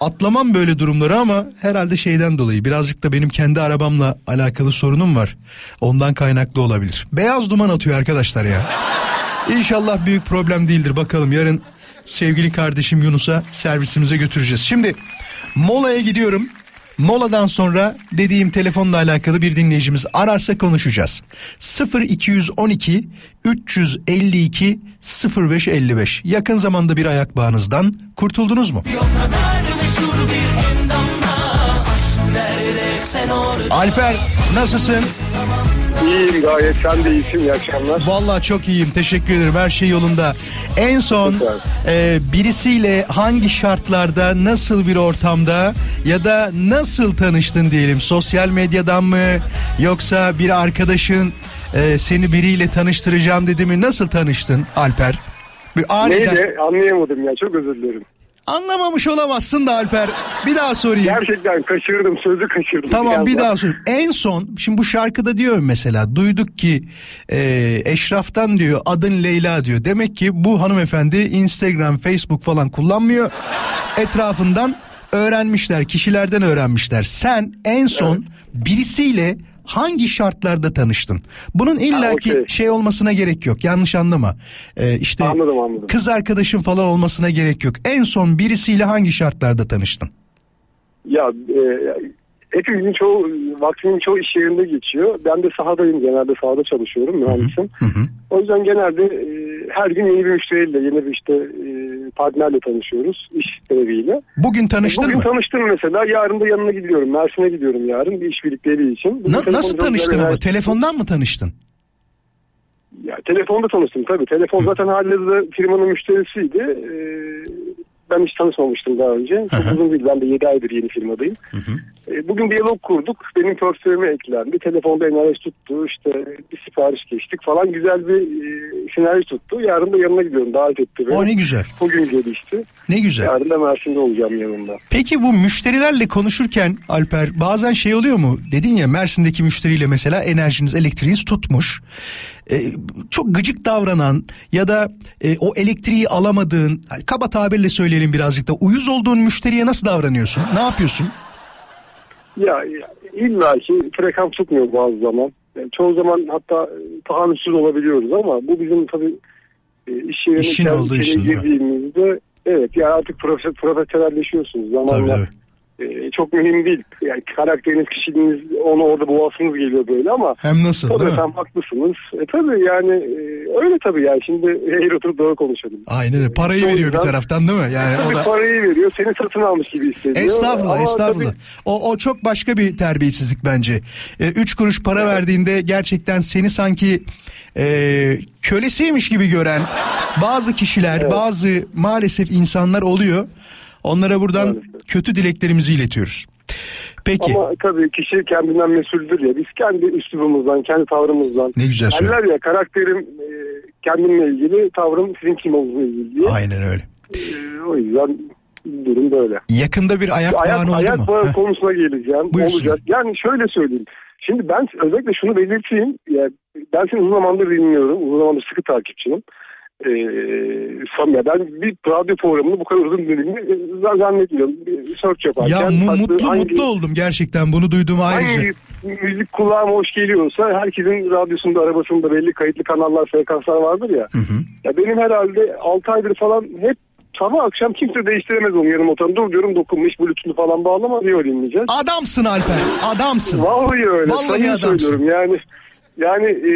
atlamam böyle durumları ama herhalde şeyden dolayı birazcık da benim kendi arabamla alakalı sorunum var. Ondan kaynaklı olabilir. Beyaz duman atıyor arkadaşlar ya. İnşallah büyük problem değildir. Bakalım yarın sevgili kardeşim Yunus'a servisimize götüreceğiz. Şimdi molaya gidiyorum. Moladan sonra dediğim telefonla alakalı bir dinleyicimiz ararsa konuşacağız. 0212 352 0555 yakın zamanda bir ayak bağınızdan kurtuldunuz mu? Alper nasılsın?
İyiyim gayet sen de iyisin iyi akşamlar.
Vallahi çok iyiyim teşekkür ederim her şey yolunda. En son e, birisiyle hangi şartlarda nasıl bir ortamda ya da nasıl tanıştın diyelim sosyal medyadan mı yoksa bir arkadaşın e, seni biriyle tanıştıracağım dedi mi nasıl tanıştın Alper? Bir aniden
Neydi anlayamadım ya çok özür dilerim.
Anlamamış olamazsın da Alper bir daha sorayım.
Gerçekten kaçırdım sözü kaçırdım.
Tamam bir
anda.
daha sorayım. En son şimdi bu şarkıda diyor mesela duyduk ki e, Eşraf'tan diyor adın Leyla diyor. Demek ki bu hanımefendi Instagram, Facebook falan kullanmıyor. Etrafından öğrenmişler, kişilerden öğrenmişler. Sen en son birisiyle hangi şartlarda tanıştın? Bunun illaki
okey.
şey olmasına gerek yok. Yanlış anlama. E, işte
Anladım, anladım.
kız arkadaşın falan olmasına gerek yok. En son birisiyle hangi şartlarda tanıştın?
Ya e, hepimizin çoğu vaktimin çoğu iş yerinde geçiyor. Ben de sahadayım genelde sahada çalışıyorum mühendisim. O yüzden genelde e, her gün yeni bir müşteriyle yeni bir işte e, partnerle tanışıyoruz iş sebebiyle.
Bugün tanıştın
Bugün
mı?
tanıştım mesela yarın da yanına gidiyorum. Mersin'e gidiyorum yarın bir iş birlikteliği için. Bugün
Na- nasıl tanıştın ama? Telefondan mı tanıştın?
Ya, telefonda tanıştım tabii. Telefon zaten halihazırda firmanın müşterisiydi. Ee, ben hiç tanışmamıştım daha önce. Çok
Hı hı.
uzun değil. Ben de 7 aydır yeni firmadayım. E, Bugün diyalog kurduk. Benim portföyüme eklendi. Telefonda enerji tuttu. İşte bir sipariş geçtik falan. Güzel bir e, sinerji tuttu. Yarın da yanına gidiyorum. Davet etti beni.
O ne güzel.
Bugün gelişti.
Ne güzel.
Yarın da Mersin'de olacağım yanında.
Peki bu müşterilerle konuşurken Alper bazen şey oluyor mu? Dedin ya Mersin'deki müşteriyle mesela enerjiniz elektriğiniz tutmuş. Ee, çok gıcık davranan ya da e, o elektriği alamadığın kaba tabirle söyleyelim birazcık da uyuz olduğun müşteriye nasıl davranıyorsun? Ne yapıyorsun?
Ya, ya illa ki frekans tutmuyor bazı zaman. Yani çoğu zaman hatta tahammülsüz olabiliyoruz ama bu bizim tabii e, iş yerine
İşin olduğu için
girdiğimizde evet ya artık profe, profesyonelleşiyorsunuz zamanla.
Tabii,
E, çok mühim değil. Yani karakteriniz, kişiliğiniz onu orada boğasınız geliyor böyle ama
Hem nasıl
tabii
değil mi?
haklısınız. E, tabii yani e, öyle tabii yani şimdi eğer oturup doğru konuşalım.
Aynen öyle. Parayı
O
veriyor bir
yüzden-
taraftan değil mi? Yani o
Tabii
da...
parayı veriyor, seni satın almış gibi hissediyor.
Estağfurullah
Ama
estağfurullah.
tabii-
O, o çok başka bir terbiyesizlik bence. E, üç kuruş para verdiğinde gerçekten seni sanki e, kölesiymiş gibi gören bazı kişiler, bazı maalesef insanlar oluyor. Onlara buradan
Maalesef.
Kötü dileklerimizi iletiyoruz. Peki
Ama tabii kişi kendinden mesuldür ya. Biz kendi üslubumuzdan, kendi tavrımızdan.
ne güzel söyle.
Derler ya karakterim e, kendimle ilgili, tavrım sizin kim olduğunuzla ilgili.
Aynen öyle.
E, o yüzden durum böyle.
Yakında bir ayak
Ayak,
bağını oldu
ayak
mu? Heh,
konusuna geleceğim.
Buyursun.
Olacak. Yani şöyle söyleyeyim. Şimdi ben özellikle şunu belirteyim. Ya, ben seni uzun zamandır dinliyorum. Uzun zamandır sıkı takipçinim. Ee, Sam ya ben bir radyo programını bu kadar uzun e, zannetmiyorum. Bir search yaparken.
Ya mu- mutlu
hangi-
mutlu oldum gerçekten bunu duyduğuma ayrıca.
Hangi müzik kulağıma hoş geliyorsa herkesin radyosunda arabasında belli kayıtlı kanallar frekanslar vardır ya.
Hı hı.
Ya benim herhalde 6 aydır falan hep sabah akşam kimse değiştiremez onu yarım otanı. Dur diyorum dokunmuş bluetooth'u falan bağlama diyor dinleyeceğiz.
Adamsın Alper adamsın.
Vallahi öyle.
Vallahi
Samimi
adamsın.
yani. Yani e,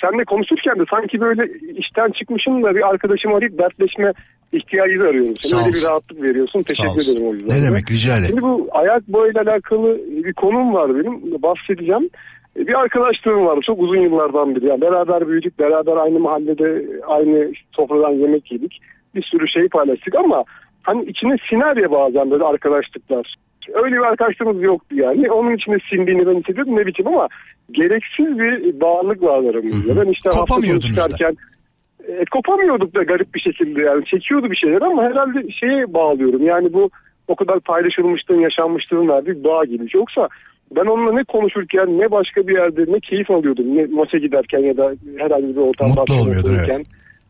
seninle konuşurken de sanki böyle işten çıkmışım da bir arkadaşım arayıp dertleşme ihtiyacı arıyorum. Sen öyle bir rahatlık veriyorsun. Teşekkür ederim o yüzden.
Ne
de.
demek rica ederim.
Şimdi bu ayak boyayla alakalı bir konum var benim. Bahsedeceğim. Bir arkadaşlığım var çok uzun yıllardan beri. Yani beraber büyüdük, beraber aynı mahallede aynı sofradan yemek yedik. Bir sürü şey paylaştık ama hani içine siner ya bazen böyle arkadaşlıklar. Öyle bir arkadaşlığımız yoktu yani. Onun içine sindiğini ben hissediyordum ne biçim ama gereksiz bir bağlılık var aramızda. Ben işte hafta
Kopamıyordunuz da.
çıkarken e, kopamıyorduk da garip bir şekilde yani çekiyordu bir şeyler ama herhalde şeye bağlıyorum yani bu o kadar paylaşılmışlığın yaşanmışlığın verdiği bağ gibi yoksa ben onunla ne konuşurken ne başka bir yerde ne keyif alıyordum ne maça giderken ya da herhangi bir ortamda
Mutlu olmuyordun,
otururken.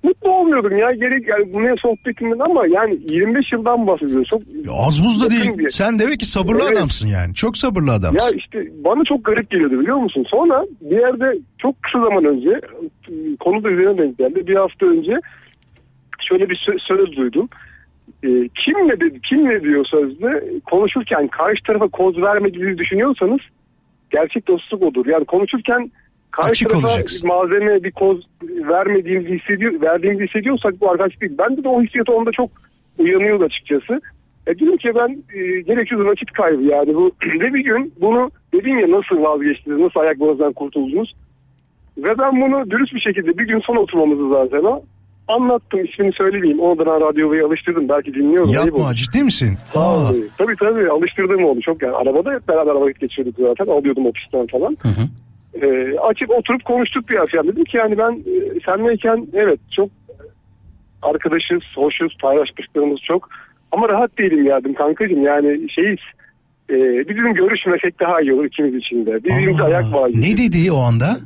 Mutlu olmuyordum ya gerek yani bu ne sohbetinden ama yani 25 yıldan bahsediyoruz. Çok
Ya Az buz da değil.
bir-
Sen demek ki sabırlı
Evet.
adamsın yani. Çok sabırlı
Ya
adamsın.
işte bana çok garip geliyordu biliyor musun? Sonra bir yerde çok kısa zaman önce konu da üzerine denk geldi. Bir hafta önce şöyle bir sö- söz duydum. E, kim ne dedi, kim ne diyor sözde konuşurken karşı tarafa koz vermediğinizi düşünüyorsanız gerçek dostluk odur. Yani konuşurken karşı
Açık olacaksın.
malzeme bir koz vermediğimizi hissediyor, verdiğimizi hissediyorsak bu arkadaşlık değil. Bende de o hissiyat onda çok uyanıyordu açıkçası. E dedim ki ben e, gereksiz vakit kaybı yani bu ve bir gün bunu dedim ya nasıl vazgeçtiniz nasıl ayak boğazdan kurtuldunuz ve ben bunu dürüst bir şekilde bir gün son oturmamızı zaten o anlattım ismini söylemeyeyim onu da ben radyoya alıştırdım belki dinliyorum. ayıp
Yapma ciddi misin? Aa.
Tabii tabii alıştırdığım oldu çok yani arabada hep beraber vakit geçirdik zaten alıyordum ofisten falan.
Hı hı.
Ee, açıp oturup konuştuk bir akşam dedim ki yani ben e, senleyken evet çok arkadaşız, hoşuz, paylaşmışlarımız çok. Ama rahat değilim yardım kankacığım yani şeyiz. E, bizim görüşmesek daha iyi olur ikimiz için de. Birbirimize ayak bağlıyız.
Ne dedi o anda?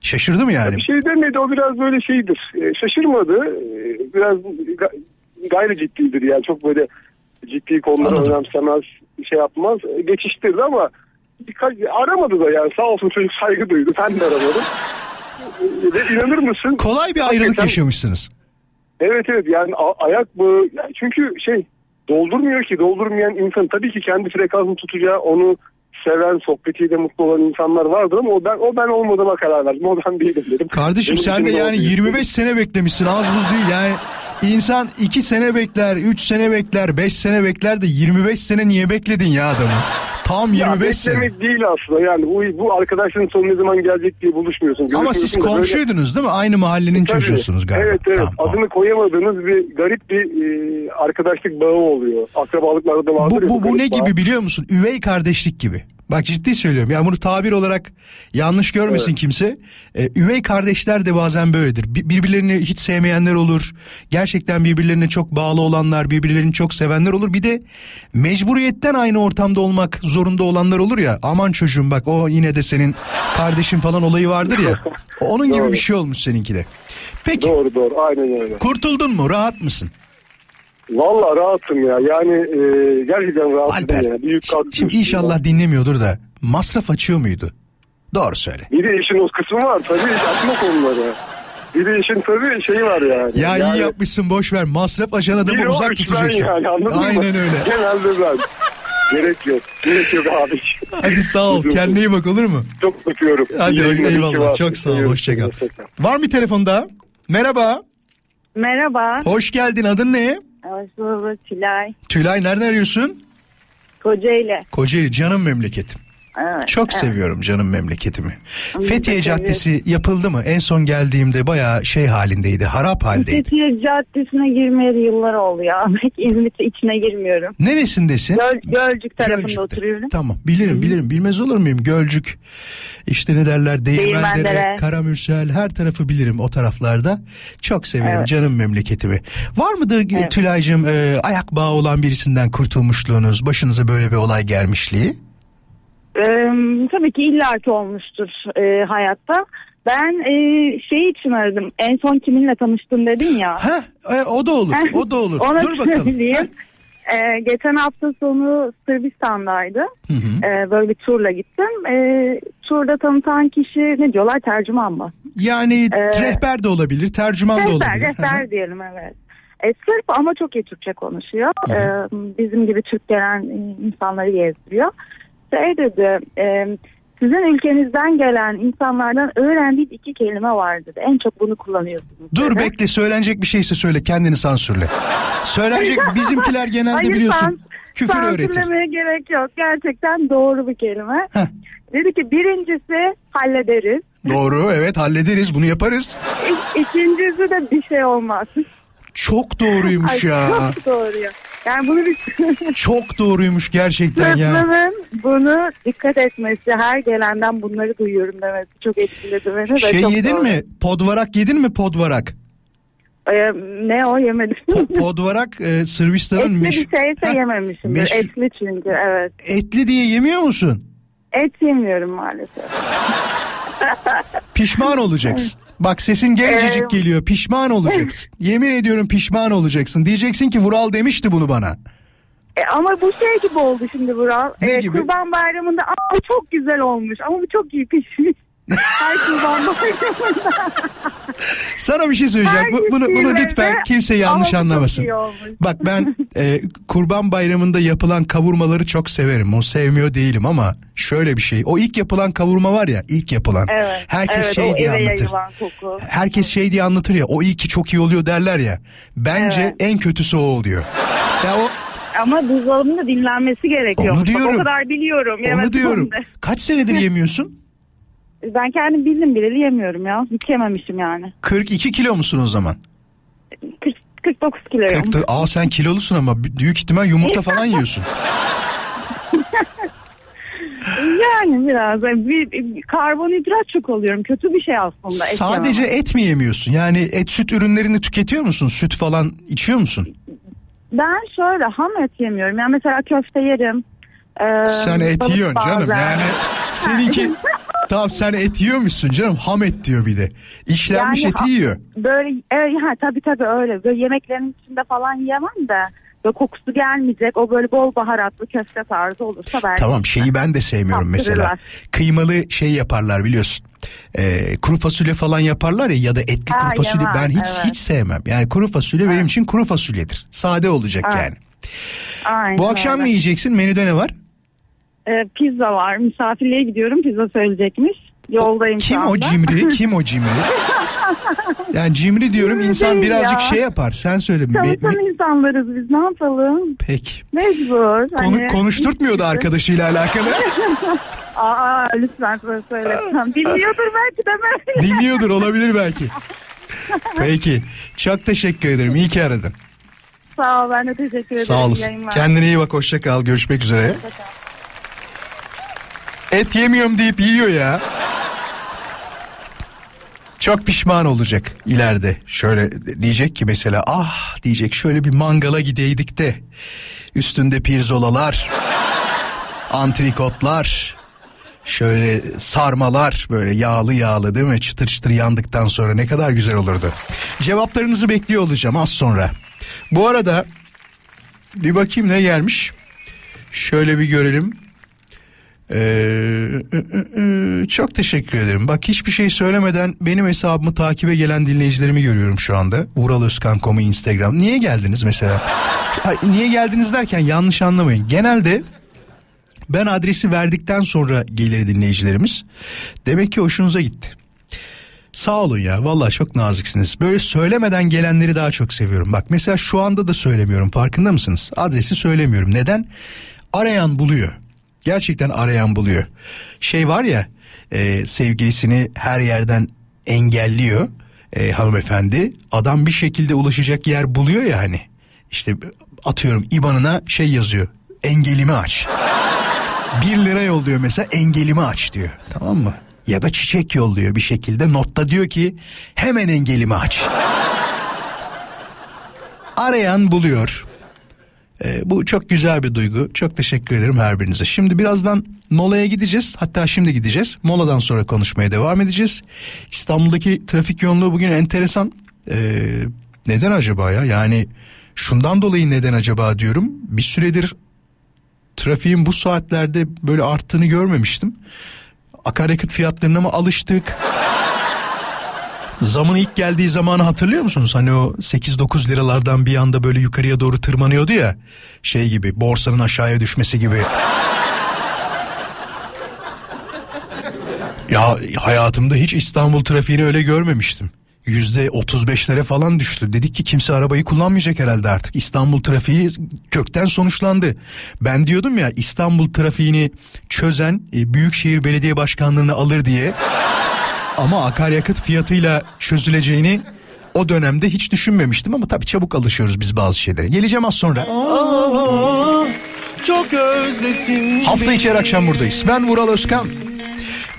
Şaşırdı mı yani?
Bir şey demedi o biraz böyle şeydir. E, şaşırmadı. E, biraz ga- gayri ciddidir yani çok böyle ciddi konuları
Anladım.
önemsemez şey yapmaz. E, geçiştirdi ama birkaç, aramadı da yani sağ olsun çocuk saygı duydu. Ben de aramadım. Ve inanır mısın?
Kolay bir ayrılık
Hakikaten-
yaşamışsınız.
Evet evet yani a- ayak bağı yani çünkü şey doldurmuyor ki doldurmayan insan tabii ki kendi frekansını tutacağı onu seven sohbetiyle mutlu olan insanlar vardır ama o ben o ben olmadığıma karar verdim. O ben değilim dedim.
Kardeşim
Benim
sen de yani
oldu.
25 sene beklemişsin az buz değil yani. İnsan 2 sene bekler, 3 sene bekler, 5 sene bekler de 25 sene niye bekledin ya adamı? Tam
Ya
25 sene.
beklemek değil aslında yani bu, bu arkadaşların sonu ne zaman gelecek diye buluşmuyorsun.
Ama siz
da böyle-
komşuydunuz değil mi? Aynı mahallenin
Tabii.
çocuğusunuz galiba.
Evet evet
Tamam,
adını koyamadığınız bir garip bir e, arkadaşlık bağı oluyor. Akrabalıklarda da vardır
Bu,
ya
bu, bu ne
bağ.
gibi biliyor musun? Üvey kardeşlik gibi. Bak ciddi söylüyorum. Ya bunu tabir olarak yanlış görmesin kimse. Ee, üvey kardeşler de bazen böyledir. Bir- Birbirlerini hiç sevmeyenler olur. Gerçekten birbirlerine çok bağlı olanlar, birbirlerini çok sevenler olur. Bir de mecburiyetten aynı ortamda olmak zorunda olanlar olur ya. Aman çocuğum bak o yine de senin kardeşin falan olayı vardır ya. Onun gibi
Doğru.
bir şey olmuş seninki de. Peki
Doğru doğru aynen öyle.
kurtuldun mu? Rahat mısın?
Valla rahatım ya yani e, gerçekten rahatım
Alper.
ya. Büyük
Şimdi, şimdi inşallah dinlemiyordur da masraf açıyor muydu? Doğru söyle.
Bir de işin o kısmı var tabii atma konuları. Bir de işin tabii şeyi var yani.
Ya
yani,
iyi yapmışsın boş ver. Masraf açan adamı uzak tutacaksın.
Yani, anladın mı?
Aynen öyle.
Genelde ben. Gerek yok. Gerek yok abi.
Hadi sağ ol. Kendine iyi bak olur mu?
Çok öpüyorum.
Hadi
İyi
eyvallah. Çok sağ ol.
Seviyorum
Hoşça kal.
seni, hoşça kal.
Var mı telefon daha? Merhaba.
Merhaba.
Hoş geldin. Adın ne?
Tülay.
Tülay nereden arıyorsun?
Kocaeli.
Kocaeli canım memleketim.
Evet.
Çok seviyorum canım memleketimi.
Da
Fethiye. Caddesi yapıldı mı? En son geldiğimde bayağı şey halindeydi. Harap haldeydi.
Fethiye Caddesi'ne girmeyeli yıllar oldu ya. Pek İzmit'e içine girmiyorum.
Neresindesin?
Göl, Gölcük tarafında
Gölcük'te.
oturuyorum.
Tamam bilirim bilirim bilmez olur muyum Gölcük işte ne derler Değirmendere,
Değirmendere.
Karamürsel her tarafı bilirim o taraflarda çok severim
Evet.
canım memleketimi. Var mıdır
Evet.
Tülay'cığım e, ayak bağı olan birisinden kurtulmuşluğunuz başınıza böyle bir olay gelmişliği?
Ee, tabii ki illaki olmuştur e, hayatta. Ben e, şey için aradım. En son kiminle tanıştın dedin ya.
Ha e, o da olur o da olur
Onu
dur bakalım.
Ee, geçen hafta sonu Sırbistan'daydı.
Hı hı.
Ee, böyle bir turla gittim. Ee, turda tanıtan kişi ne diyorlar tercüman mı?
Yani
Ee,
rehber de olabilir tercüman da
Rehber,
olabilir.
rehber diyelim evet. E, Sırp ama çok iyi Türkçe konuşuyor. Ee, bizim gibi Türk gelen e, insanları gezdiriyor. Şey dedi, e, sizin ülkenizden gelen insanlardan öğrendiğim iki kelime var dedi. En çok bunu kullanıyorsunuz.
Dur
dedi.
bekle söylenecek bir şeyse söyle kendini sansürle. Söylenecek bizimkiler genelde
Hayır,
biliyorsun
sans-
küfür öğretir.
gerek yok. Gerçekten doğru bir kelime.
Heh.
Dedi ki birincisi hallederiz.
Doğru evet hallederiz bunu yaparız.
İ- İkincisi de bir şey olmaz.
Çok doğruymuş
Ay,
ya.
Çok doğru ya. Yani bunu bir
Çok doğruymuş gerçekten ya.
Sırtlamın bunu dikkat etmesi, her gelenden bunları duyuyorum demesi çok etkiledi beni.
Şey
çok
yedin
doğru.
mi? Podvarak yedin mi podvarak?
Ee, ne o yemedim.
Po- podvarak e, Sırbistan'ın
Etli bir
meş...
şeyse
Ha,
yememişimdir.
meş-
Etli çünkü evet.
Etli diye yemiyor musun?
Et yemiyorum maalesef.
Pişman olacaksın. Bak sesin gencecik
Ee,
geliyor. Pişman olacaksın. Yemin ediyorum pişman olacaksın. Diyeceksin ki Vural demişti bunu bana.
E, ama bu şey gibi oldu şimdi Vural.
Ne
E,
gibi?
Kurban Bayramı'nda Aa, bu çok güzel olmuş ama bu çok iyi pişmiş. Her Kurban Bayramı'nda.
Sana bir şey söyleyeceğim. Bu- Bunu, bunu lütfen kimse yanlış anlamasın.
iyi.
Bak ben e, kurban bayramında yapılan kavurmaları çok severim. O sevmiyor değilim ama şöyle bir şey. O ilk yapılan kavurma var ya ilk yapılan.
Evet,
Herkes
evet,
şey diye anlatır. Herkes şey diye anlatır ya. O ilki çok iyi oluyor derler ya. Bence
Evet.
en kötüsü o oluyor. Ya o
Ama buzdolabının da dinlenmesi gerekiyor.
Onu diyorum.
o kadar biliyorum.
onu
yemedim
diyorum. Kaç senedir yemiyorsun?
Ben kendim bildim bileli yemiyorum ya. Hiç yememişim yani.
42 kilo musun o zaman?
40, 49 kiloyum.
40 Aa sen kilolusun ama büyük ihtimal yumurta falan yiyorsun.
Yani biraz. Bir, bir karbonhidrat çok alıyorum. Kötü bir şey aslında. et
Sadece
yememek.
et mi yemiyorsun? Yani et süt ürünlerini tüketiyor musun? Süt falan içiyor musun?
Ben şöyle ham et yemiyorum. Yani mesela köfte yerim. Ee,
Sen et yiyorsun canım.
bazen.
Yani seninki tamam sen et yiyormuşsun canım. Ham et diyor bir de. İşlenmiş
Yani
eti yiyor.
Böyle evet, ha, tabii tabii öyle. Böyle yemeklerin içinde falan yiyemem de. Böyle kokusu gelmeyecek. O böyle bol baharatlı köfte tarzı olursa belki.
Tamam şeyi ben de sevmiyorum mesela. Kıymalı şey yaparlar biliyorsun. Ee, kuru fasulye falan yaparlar ya ya da etli
Ha,
kuru fasulye
yemem,
ben hiç
evet.
hiç sevmem. Yani kuru fasulye benim için kuru fasulyedir. Sade olacak
Evet.
yani.
Aynen
Bu akşam
öyle.
ne yiyeceksin? Menüde ne var?
Ee, pizza var. Misafirliğe gidiyorum. Pizza söyleyecekmiş.
Yoldayım
Kim o cimri? Kim o cimri? Yani cimri diyorum
Cimri
insan birazcık
ya.
şey yapar. Sen söyle.
Çalışan
me-
insanlarız biz ne yapalım?
Peki.
Mecbur.
Konu,
Hani-
konuşturtmuyordu arkadaşıyla alakalı.
Aa lütfen söylesem. Dinliyordur belki de böyle.
Dinliyordur olabilir belki. Peki. Çok teşekkür ederim. İyi ki aradın.
Sağ ol ben de teşekkür ederim.
Sağ olasın. Kendine iyi bak. Hoşça kal. Görüşmek üzere. Et yemiyorum deyip yiyor ya. Çok pişman olacak ileride. Şöyle diyecek ki mesela ah diyecek şöyle bir mangala gideydik de üstünde pirzolalar, antrikotlar, şöyle sarmalar böyle yağlı yağlı değil mi çıtır çıtır yandıktan sonra ne kadar güzel olurdu. Cevaplarınızı bekliyor olacağım az sonra. Bu arada bir bakayım ne gelmiş. Şöyle bir görelim. Ee, çok teşekkür ederim. Bak hiçbir şey söylemeden benim hesabımı takibe gelen dinleyicilerimi görüyorum şu anda. Ural Özkan.com'u Instagram. Niye geldiniz mesela? Ay, niye geldiniz derken yanlış anlamayın. Genelde ben adresi verdikten sonra gelir dinleyicilerimiz. Demek ki hoşunuza gitti. Sağ olun ya vallahi çok naziksiniz. Böyle söylemeden gelenleri daha çok seviyorum. Bak mesela şu anda da söylemiyorum farkında mısınız? Adresi söylemiyorum. Neden? Arayan buluyor. Gerçekten arayan buluyor. Şey var ya e, sevgilisini her yerden engelliyor e, hanımefendi. Adam bir şekilde ulaşacak yer buluyor ya hani. İşte atıyorum IBAN'ına şey yazıyor. Engelimi aç. 1 lira yolluyor mesela engelimi aç diyor. Tamam mı? Ya da çiçek yolluyor bir şekilde notta diyor ki hemen engelimi aç. Arayan buluyor. Ee, bu çok güzel bir duygu. Çok teşekkür ederim her birinize. Şimdi birazdan molaya gideceğiz. Hatta şimdi gideceğiz. Moladan sonra konuşmaya devam edeceğiz. İstanbul'daki trafik yoğunluğu bugün enteresan. Ee, neden acaba ya? Yani şundan dolayı neden acaba diyorum. Bir süredir trafiğin bu saatlerde böyle arttığını görmemiştim. Akaryakıt fiyatlarına mı alıştık? Zamın ilk geldiği zamanı hatırlıyor musunuz? Hani o 8-9 liralardan bir anda böyle yukarıya doğru tırmanıyordu ya. Şey gibi borsanın aşağıya düşmesi gibi. ya hayatımda hiç İstanbul trafiğini öyle görmemiştim. Yüzde 35'lere falan düştü. Dedik ki kimse arabayı kullanmayacak herhalde artık. İstanbul trafiği kökten sonuçlandı. Ben diyordum ya İstanbul trafiğini çözen e, Büyükşehir Belediye Başkanlığı'nı alır diye. Ama akaryakıt fiyatıyla çözüleceğini o dönemde hiç düşünmemiştim ama tabii çabuk alışıyoruz biz bazı şeylere. Geleceğim az sonra.
Çok özlesin.
Hafta içi her akşam buradayız. Ben Vural Özkan.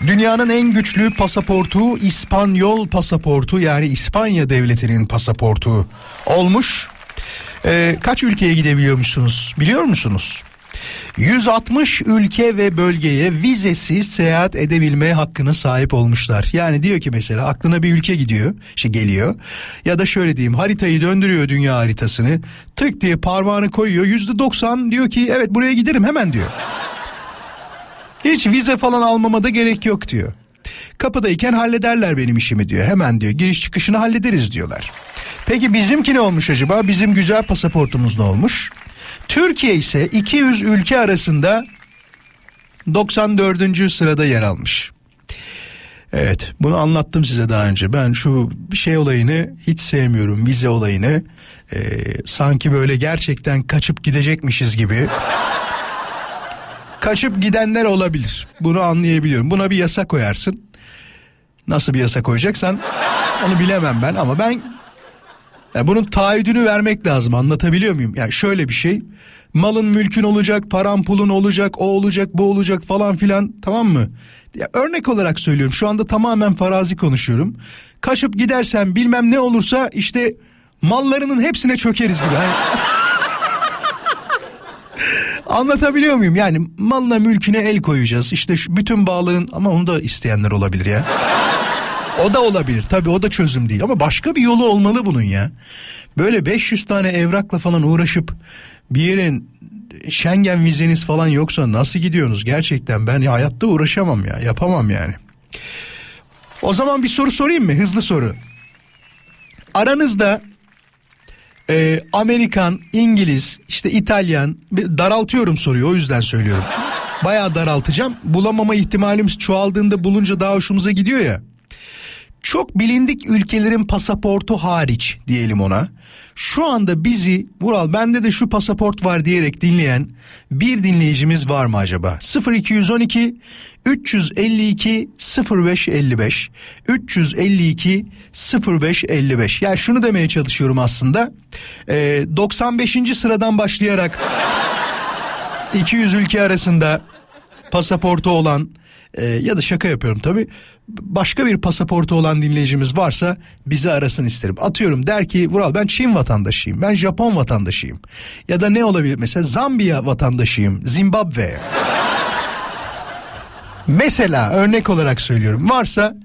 Dünyanın en güçlü pasaportu İspanyol pasaportu yani İspanya devletinin pasaportu olmuş. Ee, kaç ülkeye gidebiliyormuşsunuz biliyor musunuz? 160 ülke ve bölgeye vizesiz seyahat edebilme hakkına sahip olmuşlar. Yani diyor ki mesela aklına bir ülke gidiyor, şey geliyor ya da şöyle diyeyim haritayı döndürüyor dünya haritasını. Tık diye parmağını koyuyor %90 diyor ki evet buraya giderim hemen diyor. Hiç vize falan almama da gerek yok diyor. Kapıdayken hallederler benim işimi diyor. Hemen diyor giriş çıkışını hallederiz diyorlar. Peki bizimki ne olmuş acaba? Bizim güzel pasaportumuz ne olmuş? Türkiye ise 200 ülke arasında 94. sırada yer almış. Evet bunu anlattım size daha önce. Ben şu şey olayını hiç sevmiyorum vize olayını. Ee, sanki böyle gerçekten kaçıp gidecekmişiz gibi. Kaçıp gidenler olabilir. Bunu anlayabiliyorum. Buna bir yasa koyarsın. Nasıl bir yasa koyacaksan onu bilemem ben ama ben ya bunun taahhüdünü vermek lazım anlatabiliyor muyum? Yani şöyle bir şey malın mülkün olacak paran pulun olacak o olacak bu olacak falan filan tamam mı? Ya örnek olarak söylüyorum şu anda tamamen farazi konuşuyorum. Kaçıp gidersen bilmem ne olursa işte mallarının hepsine çökeriz gibi. Hani... Anlatabiliyor muyum? Yani malına mülküne el koyacağız. İşte şu bütün bağların ama onu da isteyenler olabilir ya. O da olabilir tabii o da çözüm değil ama başka bir yolu olmalı bunun ya. Böyle 500 tane evrakla falan uğraşıp bir yerin Schengen vizeniz falan yoksa nasıl gidiyorsunuz gerçekten ben ya hayatta uğraşamam ya yapamam yani. O zaman bir soru sorayım mı hızlı soru. Aranızda e, Amerikan, İngiliz, işte İtalyan daraltıyorum soruyu o yüzden söylüyorum. Bayağı daraltacağım. Bulamama ihtimalimiz çoğaldığında bulunca daha hoşumuza gidiyor ya. Çok bilindik ülkelerin pasaportu hariç diyelim ona. Şu anda bizi Vural bende de şu pasaport var diyerek dinleyen bir dinleyicimiz var mı acaba? 0212 352 0555 352 0555 yani şunu demeye çalışıyorum aslında Ee, 95. sıradan başlayarak 200 ülke arasında pasaportu olan e, ya da şaka yapıyorum tabi başka bir pasaportu olan dinleyicimiz varsa bizi arasın isterim. Atıyorum der ki Vural ben Çin vatandaşıyım ben Japon vatandaşıyım ya da ne olabilir mesela Zambiya vatandaşıyım Zimbabwe. mesela örnek olarak söylüyorum varsa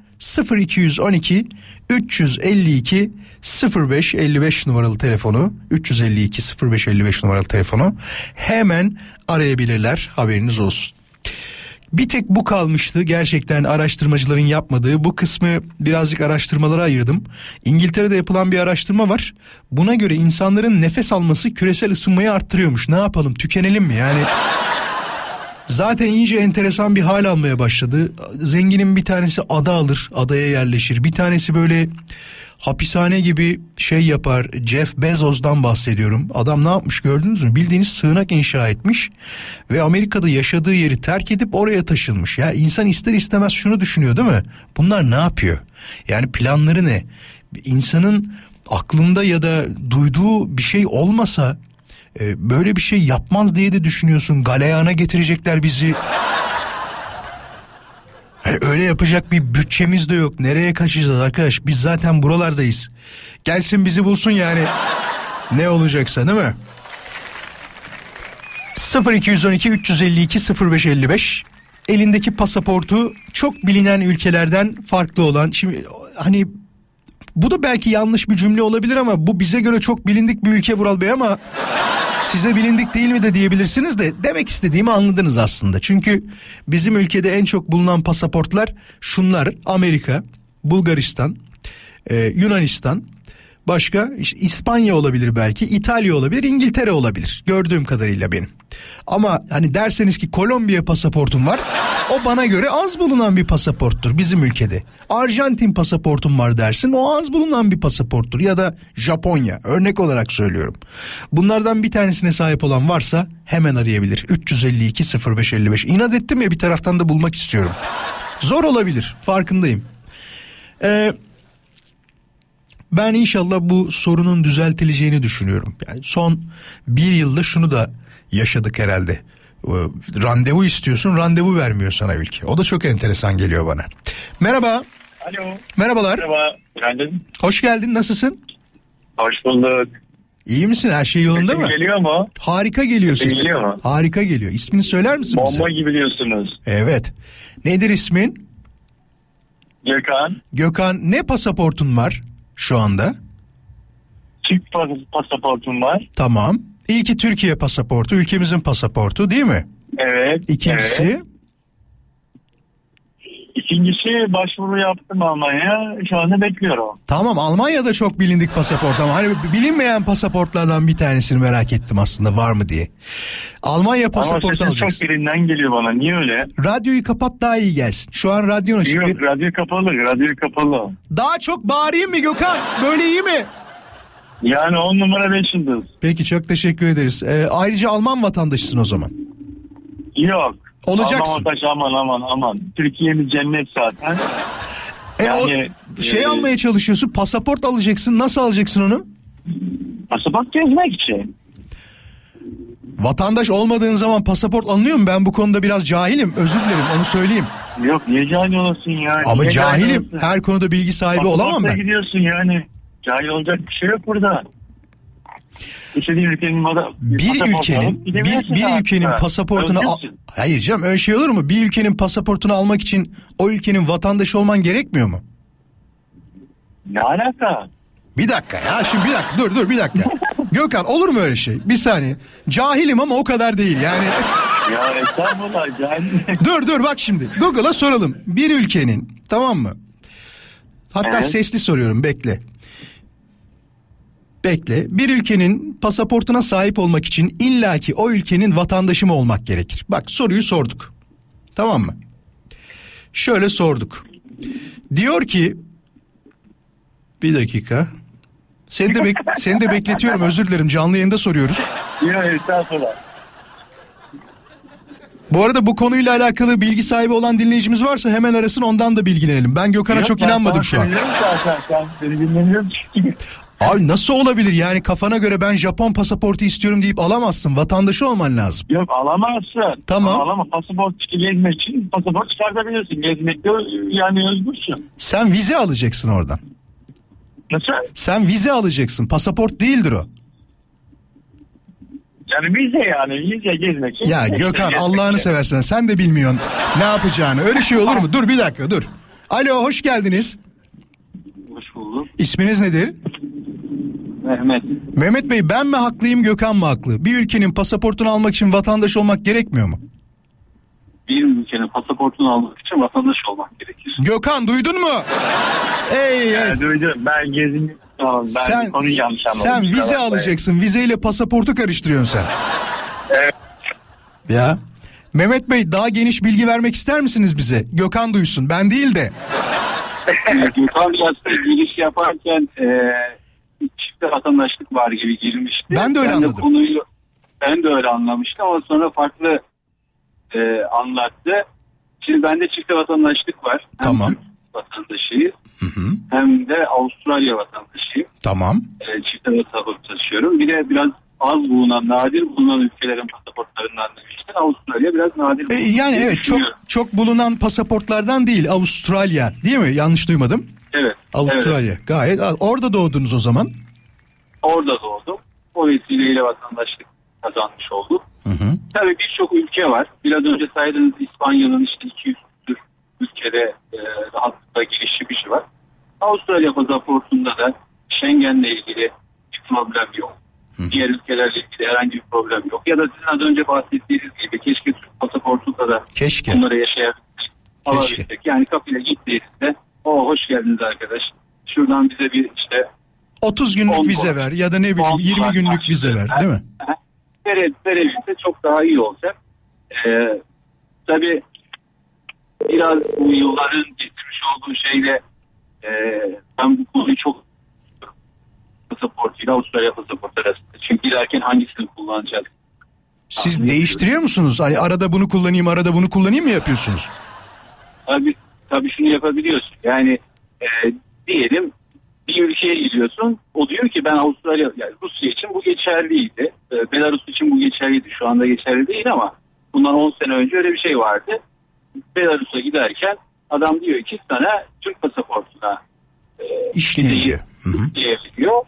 0212 352 0555 numaralı telefonu 352 0555 numaralı telefonu hemen arayabilirler haberiniz olsun. Bir tek bu kalmıştı gerçekten araştırmacıların yapmadığı bu kısmı birazcık araştırmalara ayırdım. İngiltere'de yapılan bir araştırma var. Buna göre insanların nefes alması küresel ısınmayı arttırıyormuş. Ne yapalım tükenelim mi yani? Zaten iyice enteresan bir hal almaya başladı. Zenginin bir tanesi ada alır, adaya yerleşir. Bir tanesi böyle hapishane gibi şey yapar. Jeff Bezos'dan bahsediyorum. Adam ne yapmış gördünüz mü? Bildiğiniz sığınak inşa etmiş ve Amerika'da yaşadığı yeri terk edip oraya taşınmış. Ya insan ister istemez şunu düşünüyor değil mi? Bunlar ne yapıyor? Yani planları ne? İnsanın aklında ya da duyduğu bir şey olmasa e, böyle bir şey yapmaz diye de düşünüyorsun. Galeyana getirecekler bizi. E, Öyle yapacak bir bütçemiz de yok. Nereye kaçacağız arkadaş? Biz zaten buralardayız. Gelsin bizi bulsun yani. ne olacaksa değil mi? 0212 352 0555 elindeki pasaportu çok bilinen ülkelerden farklı olan şimdi hani bu da belki yanlış bir cümle olabilir ama bu bize göre çok bilindik bir ülke Vural Bey ama size bilindik değil mi de diyebilirsiniz de demek istediğimi anladınız aslında. Çünkü bizim ülkede en çok bulunan pasaportlar şunlar Amerika, Bulgaristan, e, Yunanistan, başka işte İspanya olabilir belki, İtalya olabilir, İngiltere olabilir gördüğüm kadarıyla benim. Ama hani derseniz ki Kolombiya pasaportum var o bana göre az bulunan bir pasaporttur bizim ülkede. Arjantin pasaportum var dersin o az bulunan bir pasaporttur ya da Japonya örnek olarak söylüyorum. Bunlardan bir tanesine sahip olan varsa hemen arayabilir 352 0555 inat ettim ya bir taraftan da bulmak istiyorum. Zor olabilir farkındayım. Ee, ben inşallah bu sorunun düzeltileceğini düşünüyorum. Yani son bir yılda şunu da yaşadık herhalde. Ee, Randevu istiyorsun randevu vermiyor sana ülke. O da çok enteresan geliyor bana. Merhaba.
Alo.
Merhabalar.
Merhaba.
Hoş geldin nasılsın?
Hoş bulduk.
İyi misin her şey yolunda
Sesim
mı?
Geliyor mu?
Harika geliyor sesin.
geliyor mu?
Harika geliyor. İsmini söyler misin bize?
Bomba gibi diyorsunuz.
Evet. Nedir ismin?
Gökhan.
Gökhan ne pasaportun var şu anda?
Pas- pasaportum var.
Tamam. İlki Türkiye pasaportu, ülkemizin pasaportu değil mi?
Evet.
İkincisi
Evet. İkincisi başvuru yaptım Almanya'ya. Şu anda bekliyorum.
Tamam Almanya'da çok bilindik pasaport ama hani bilinmeyen pasaportlardan bir tanesini merak ettim aslında var mı diye. Almanya
Ama
pasaportu
sesin çok
alacaksın.
birinden geliyor bana. Niye öyle?
Radyoyu kapat daha iyi gelsin. Şu an radyon açık.
Yok radyo kapalı. Radyo kapalı.
Daha çok bağırayım mı Gökhan? Böyle iyi mi?
Yani on numara beş yıldız.
Peki çok teşekkür ederiz. Ee, ayrıca Alman vatandaşısın o zaman.
Yok.
Olacaksın.
Aman vatandaş, aman aman aman. Türkiye'miz cennet zaten.
E,
Yani,
o, şey
e,
almaya çalışıyorsun pasaport alacaksın. Nasıl alacaksın onu?
Pasaport gezmek için.
Vatandaş olmadığın zaman pasaport alınıyor mu? Ben bu konuda biraz cahilim. Özür dilerim onu söyleyeyim.
Yok niye cahil olasın ya?
Ama
Niye cahil
cahilim.
olasın?
Her konuda bilgi sahibi olamam
Pasaportla
ben.
gidiyorsun yani. Cahil olacak bir şey yok burada. İstediğin ülkenin
Bir ülkenin bir, bir ülkenin pasaportunu al-. Hayır canım öyle şey olur mu? Bir ülkenin pasaportunu almak için o ülkenin vatandaşı olman gerekmiyor mu?
Ne alaka?
Bir dakika ya şimdi bir dakika dur dur bir dakika. Gökhan olur mu öyle şey? Bir saniye. Cahilim ama o kadar değil yani.
Ya estağfurullah cahil.
dur dur bak şimdi. Google'a soralım. Bir ülkenin tamam mı? Hatta
Evet.
sesli soruyorum bekle. Bekle. Bir ülkenin pasaportuna sahip olmak için illaki o ülkenin vatandaşı mı olmak gerekir? Bak soruyu sorduk. Tamam mı? Şöyle sorduk. Diyor ki bir dakika. Seni de, bek- seni de bekletiyorum özür dilerim canlı yayında soruyoruz.
Yok estağfurullah.
Bu arada bu konuyla alakalı bilgi sahibi olan dinleyicimiz varsa hemen arasın ondan da bilgilenelim. Ben Gökhan'a çok inanmadım şu an.
söylüyorum Zaten
Abi nasıl olabilir yani kafana göre ben Japon pasaportu istiyorum deyip alamazsın. Vatandaşı olman lazım.
Yok alamazsın.
Tamam.
Alama pasaport gezmek için pasaport çıkartabilirsin. Gezmekte yani özgürsün.
Sen vize alacaksın oradan.
Nasıl?
Sen vize alacaksın. Pasaport değildir o.
Yani vize yani vize gezmek için.
Ya Gökhan Allah'ını seversen sen de bilmiyorsun ne yapacağını. Öyle şey olur mu? Dur bir dakika dur. Alo hoş geldiniz.
Hoş bulduk.
İsminiz nedir?
Mehmet.
Mehmet Bey ben mi haklıyım Gökhan mı haklı? Bir ülkenin pasaportunu almak için vatandaş olmak gerekmiyor mu?
Bir ülkenin pasaportunu almak için vatandaş olmak gerekir.
Gökhan duydun mu? Ey ey.
Yani duydum ben gezin Tamam ben
sen
konuyu yanlış anladım.
sen vize
bakmayın.
alacaksın. Vizeyle pasaportu karıştırıyorsun sen.
Evet.
Ya. Mehmet Bey daha geniş bilgi vermek ister misiniz bize? Gökhan duysun. Ben değil de.
Gökhan Yastık giriş yaparken e, çifte vatandaşlık var gibi girmişti.
Ben de öyle anladım.
konuyu ben de öyle anlamıştım ama sonra farklı e, anlattı. Şimdi bende çifte vatandaşlık var. Hem
Tamam.
Türk vatandaşıyız
Hı hı.
hem de Avustralya vatandaşıyım.
Tamam.
E, çifte pasaport taşıyorum. Bir de biraz az bulunan, nadir bulunan ülkelerin pasaportlarından demiştin. Avustralya biraz nadir
E, yani evet çok çok bulunan pasaportlardan değil Avustralya değil mi? Yanlış duymadım.
Evet.
Avustralya.
evet.
Gayet orada doğdunuz o zaman.
Orada doğdum. O vesileyle vatandaşlık kazanmış olduk.
Hı hı.
Tabii birçok ülke var. Biraz önce saydığınız İspanya'nın işte 200 tür ülkede e, rahatlıkla giriş çıkışı var. Avustralya pasaportunda da Schengen'le ilgili bir problem yok. Diğer ülkelerle ilgili herhangi bir problem yok. Ya da sizin az önce bahsettiğiniz gibi keşke Türk pasaportunda da
Keşke.
bunları yaşayabilsek, alabilsek. Yani kapıyla gittiğinizde o hoş geldiniz arkadaş. Şuradan bize bir işte
30 günlük
On
vize
dolar.
ver ya da ne bileyim
on
20
dolar
günlük vize ver değil mi?
Vere, verebilse çok daha iyi olacak. Ee, tabii biraz bu yılların getirmiş olduğu şeyle e, ben bu konuyu çok pasaportuyla Avustralya pasaportu arasında. Çünkü ilerken hangisini kullanacağız?
Siz
Tahmin
değiştiriyor musunuz? Hani arada bunu kullanayım arada bunu kullanayım mı yapıyorsunuz?
Tabii, tabii şunu yapabiliyorsun. Yani e, diyelim bir ülkeye gidiyorsun. O diyor ki ben Avustralya, yani Rusya için bu geçerliydi. E, Belarus için bu geçerliydi. Şu anda geçerli değil ama bundan 10 sene önce öyle bir şey vardı. Belarus'a giderken adam diyor ki sana Türk pasaportuna e.
Hı hı.
diyebiliyor.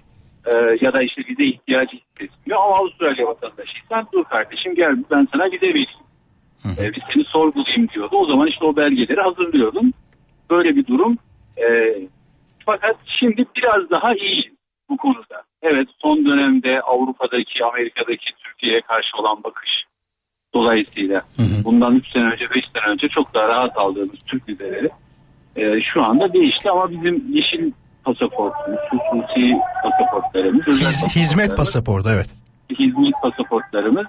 E, ya da işte vize ihtiyacı hissetmiyor. Ama Avustralya vatandaşıysan dur kardeşim gel ben sana vize vereyim. E, biz seni sorgulayayım diyordu. O zaman işte o belgeleri hazırlıyordum. Böyle bir durum. E, fakat şimdi biraz daha iyi bu konuda. Evet son dönemde Avrupa'daki, Amerika'daki Türkiye'ye karşı olan bakış dolayısıyla bundan 3 sene önce 5 sene önce çok daha rahat aldığımız Türk vizeleri e, şu anda değişti ama bizim yeşil pasaportumuz, hususi pasaportlarımız,
Hiz- hizmet pasaportu evet.
hizmet pasaportlarımız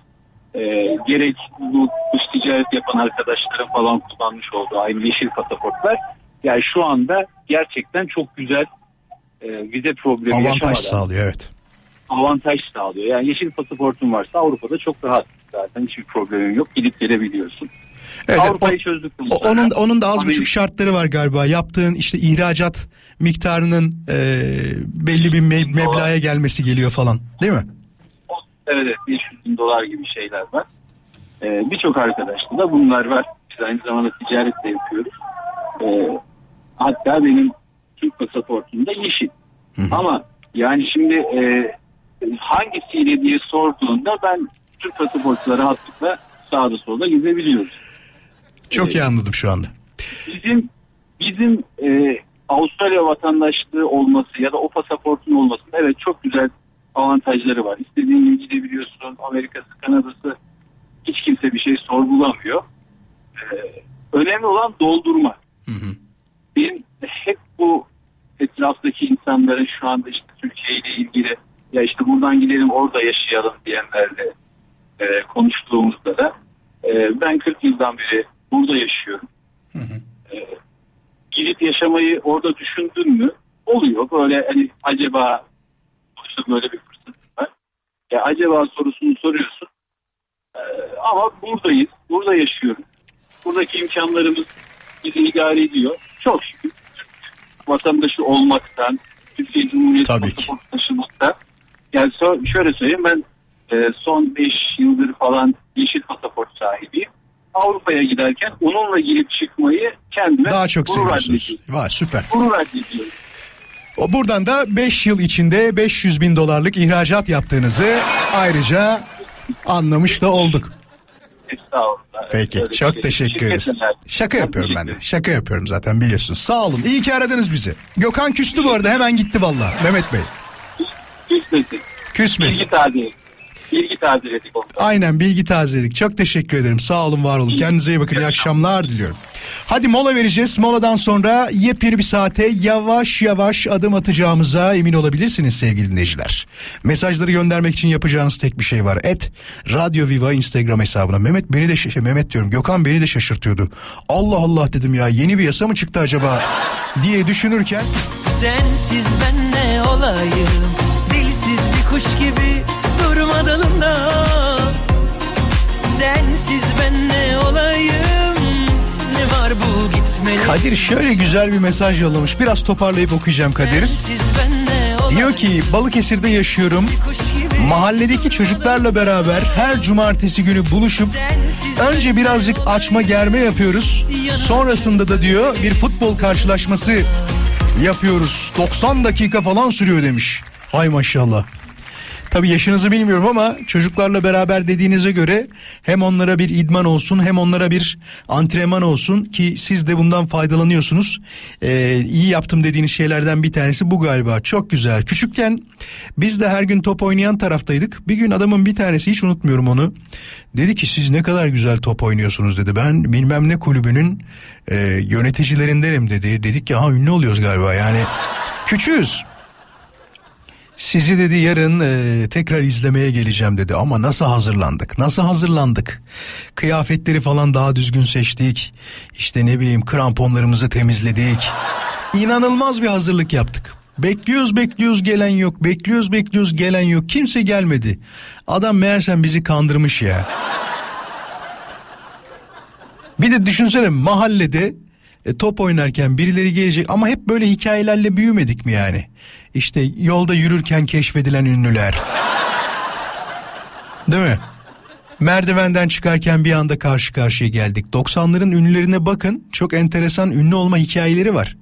e, gerek bu dış ticaret yapan arkadaşların falan kullanmış olduğu aynı yeşil pasaportlar yani şu anda gerçekten çok güzel e, vize problemi
Avantaj
yaşamadan
sağlıyor evet.
avantaj sağlıyor. Yani yeşil pasaportun varsa Avrupa'da çok rahat zaten hiçbir problemin yok gidip gelebiliyorsun.
Evet,
Avrupa'yı
o-
çözdük.
o- onun onun da az
Amerika-
buçuk şartları var galiba. Yaptığın işte ihracat miktarının e, belli bir me- meblağa gelmesi geliyor falan. Değil mi?
Evet evet 500 bin dolar gibi şeyler var. Ee, Birçok arkadaşta da bunlar var. Biz aynı zamanda ticaret de yapıyoruz. Ee, hatta benim Türk pasaportum da yeşil. Ama yani şimdi e, hangisiyle diye sorduğunda ben Türk pasaportla rahatlıkla sağda solda gezebiliyoruz.
Çok iyi anladım şu anda.
Bizim bizim e, Avustralya vatandaşlığı olması ya da o pasaportun olmasının evet çok güzel avantajları var. İstediğin gibi gidebiliyorsun. Amerika'sı, Kanada'sı hiç kimse bir şey sorgulamıyor. E, önemli olan doldurma. Benim hep bu etraftaki insanların şu anda işte Türkiye ile ilgili ya işte buradan gidelim orada yaşayalım diyenlerle e, konuştuğumuzda da e, ben 40 yıldan beri burada yaşıyorum. E, gidip yaşamayı orada düşündün mü? Oluyor böyle hani acaba işte böyle bir fırsat var. Ya acaba sorusunu soruyorsun. E, ama buradayız. Burada yaşıyorum. Buradaki imkanlarımız bizi idare ediyor. Çok şükür. Vatandaşı olmaktan, Türkiye Cumhuriyeti pasaportu taşımaktan. Yani so- şöyle söyleyeyim ben e, son 5 yıldır falan yeşil pasaport sahibiyim. Avrupa'ya giderken onunla girip çıkmayı kendime
Daha çok seviyorsunuz. Vay süper.
Gurur addediyorum.
Buradan da 5 yıl içinde 500 bin dolarlık ihracat yaptığınızı ayrıca anlamış da olduk.
Estağfurullah.
Peki
Öyle
çok
şey.
teşekkür ederiz. Şaka
Ben
yapıyorum ben de. Şaka yapıyorum zaten biliyorsunuz. Sağ olun. İyi ki aradınız bizi. Gökhan küstü bu arada hemen gitti valla. Mehmet Bey.
Küsmesin.
Küsmesin.
Bilgi tazeledik. Bilgi tazeledik ondan.
Aynen bilgi tazeledik. Çok teşekkür ederim. Sağ olun var olun. Kendinize iyi bakın. İyi akşamlar diliyorum. Hadi mola vereceğiz. Moladan sonra yepyeni bir saate yavaş yavaş adım atacağımıza emin olabilirsiniz sevgili dinleyiciler. Mesajları göndermek için yapacağınız tek bir şey var. Et Radyo Viva Instagram hesabına. Mehmet beni de şaş- Mehmet diyorum. Gökhan beni de şaşırtıyordu. Allah Allah dedim ya yeni bir yasa mı çıktı acaba diye düşünürken
Sensiz ben ne olayım Dilsiz bir kuş gibi durma dalında Sensiz ben ne olayım
Kadir şöyle güzel bir mesaj yollamış. Biraz toparlayıp okuyacağım Kadir. Diyor ki Balıkesir'de yaşıyorum. Mahalledeki çocuklarla beraber her cumartesi günü buluşup önce birazcık açma germe yapıyoruz. Sonrasında da diyor bir futbol karşılaşması yapıyoruz. 90 dakika falan sürüyor demiş. Hay maşallah. Tabii yaşınızı bilmiyorum ama çocuklarla beraber dediğinize göre hem onlara bir idman olsun hem onlara bir antrenman olsun ki siz de bundan faydalanıyorsunuz. Ee, iyi yaptım dediğiniz şeylerden bir tanesi bu galiba. Çok güzel. Küçükken biz de her gün top oynayan taraftaydık. Bir gün adamın bir tanesi hiç unutmuyorum onu. Dedi ki siz ne kadar güzel top oynuyorsunuz dedi. Ben bilmem ne kulübünün e, yöneticilerindenim dedi. Dedik ya ha ünlü oluyoruz galiba yani. Küçüğüz. Sizi dedi yarın e, tekrar izlemeye geleceğim dedi. Ama nasıl hazırlandık? Nasıl hazırlandık? Kıyafetleri falan daha düzgün seçtik. İşte ne bileyim kramponlarımızı temizledik. İnanılmaz bir hazırlık yaptık. Bekliyoruz bekliyoruz gelen yok. Bekliyoruz bekliyoruz gelen yok. Kimse gelmedi. Adam meğersem bizi kandırmış ya. Bir de düşünsene mahallede e, top oynarken birileri gelecek. Ama hep böyle hikayelerle büyümedik mi yani? İşte yolda yürürken keşfedilen ünlüler. Değil mi? Merdivenden çıkarken bir anda karşı karşıya geldik. 90'ların ünlülerine bakın. Çok enteresan ünlü olma hikayeleri var.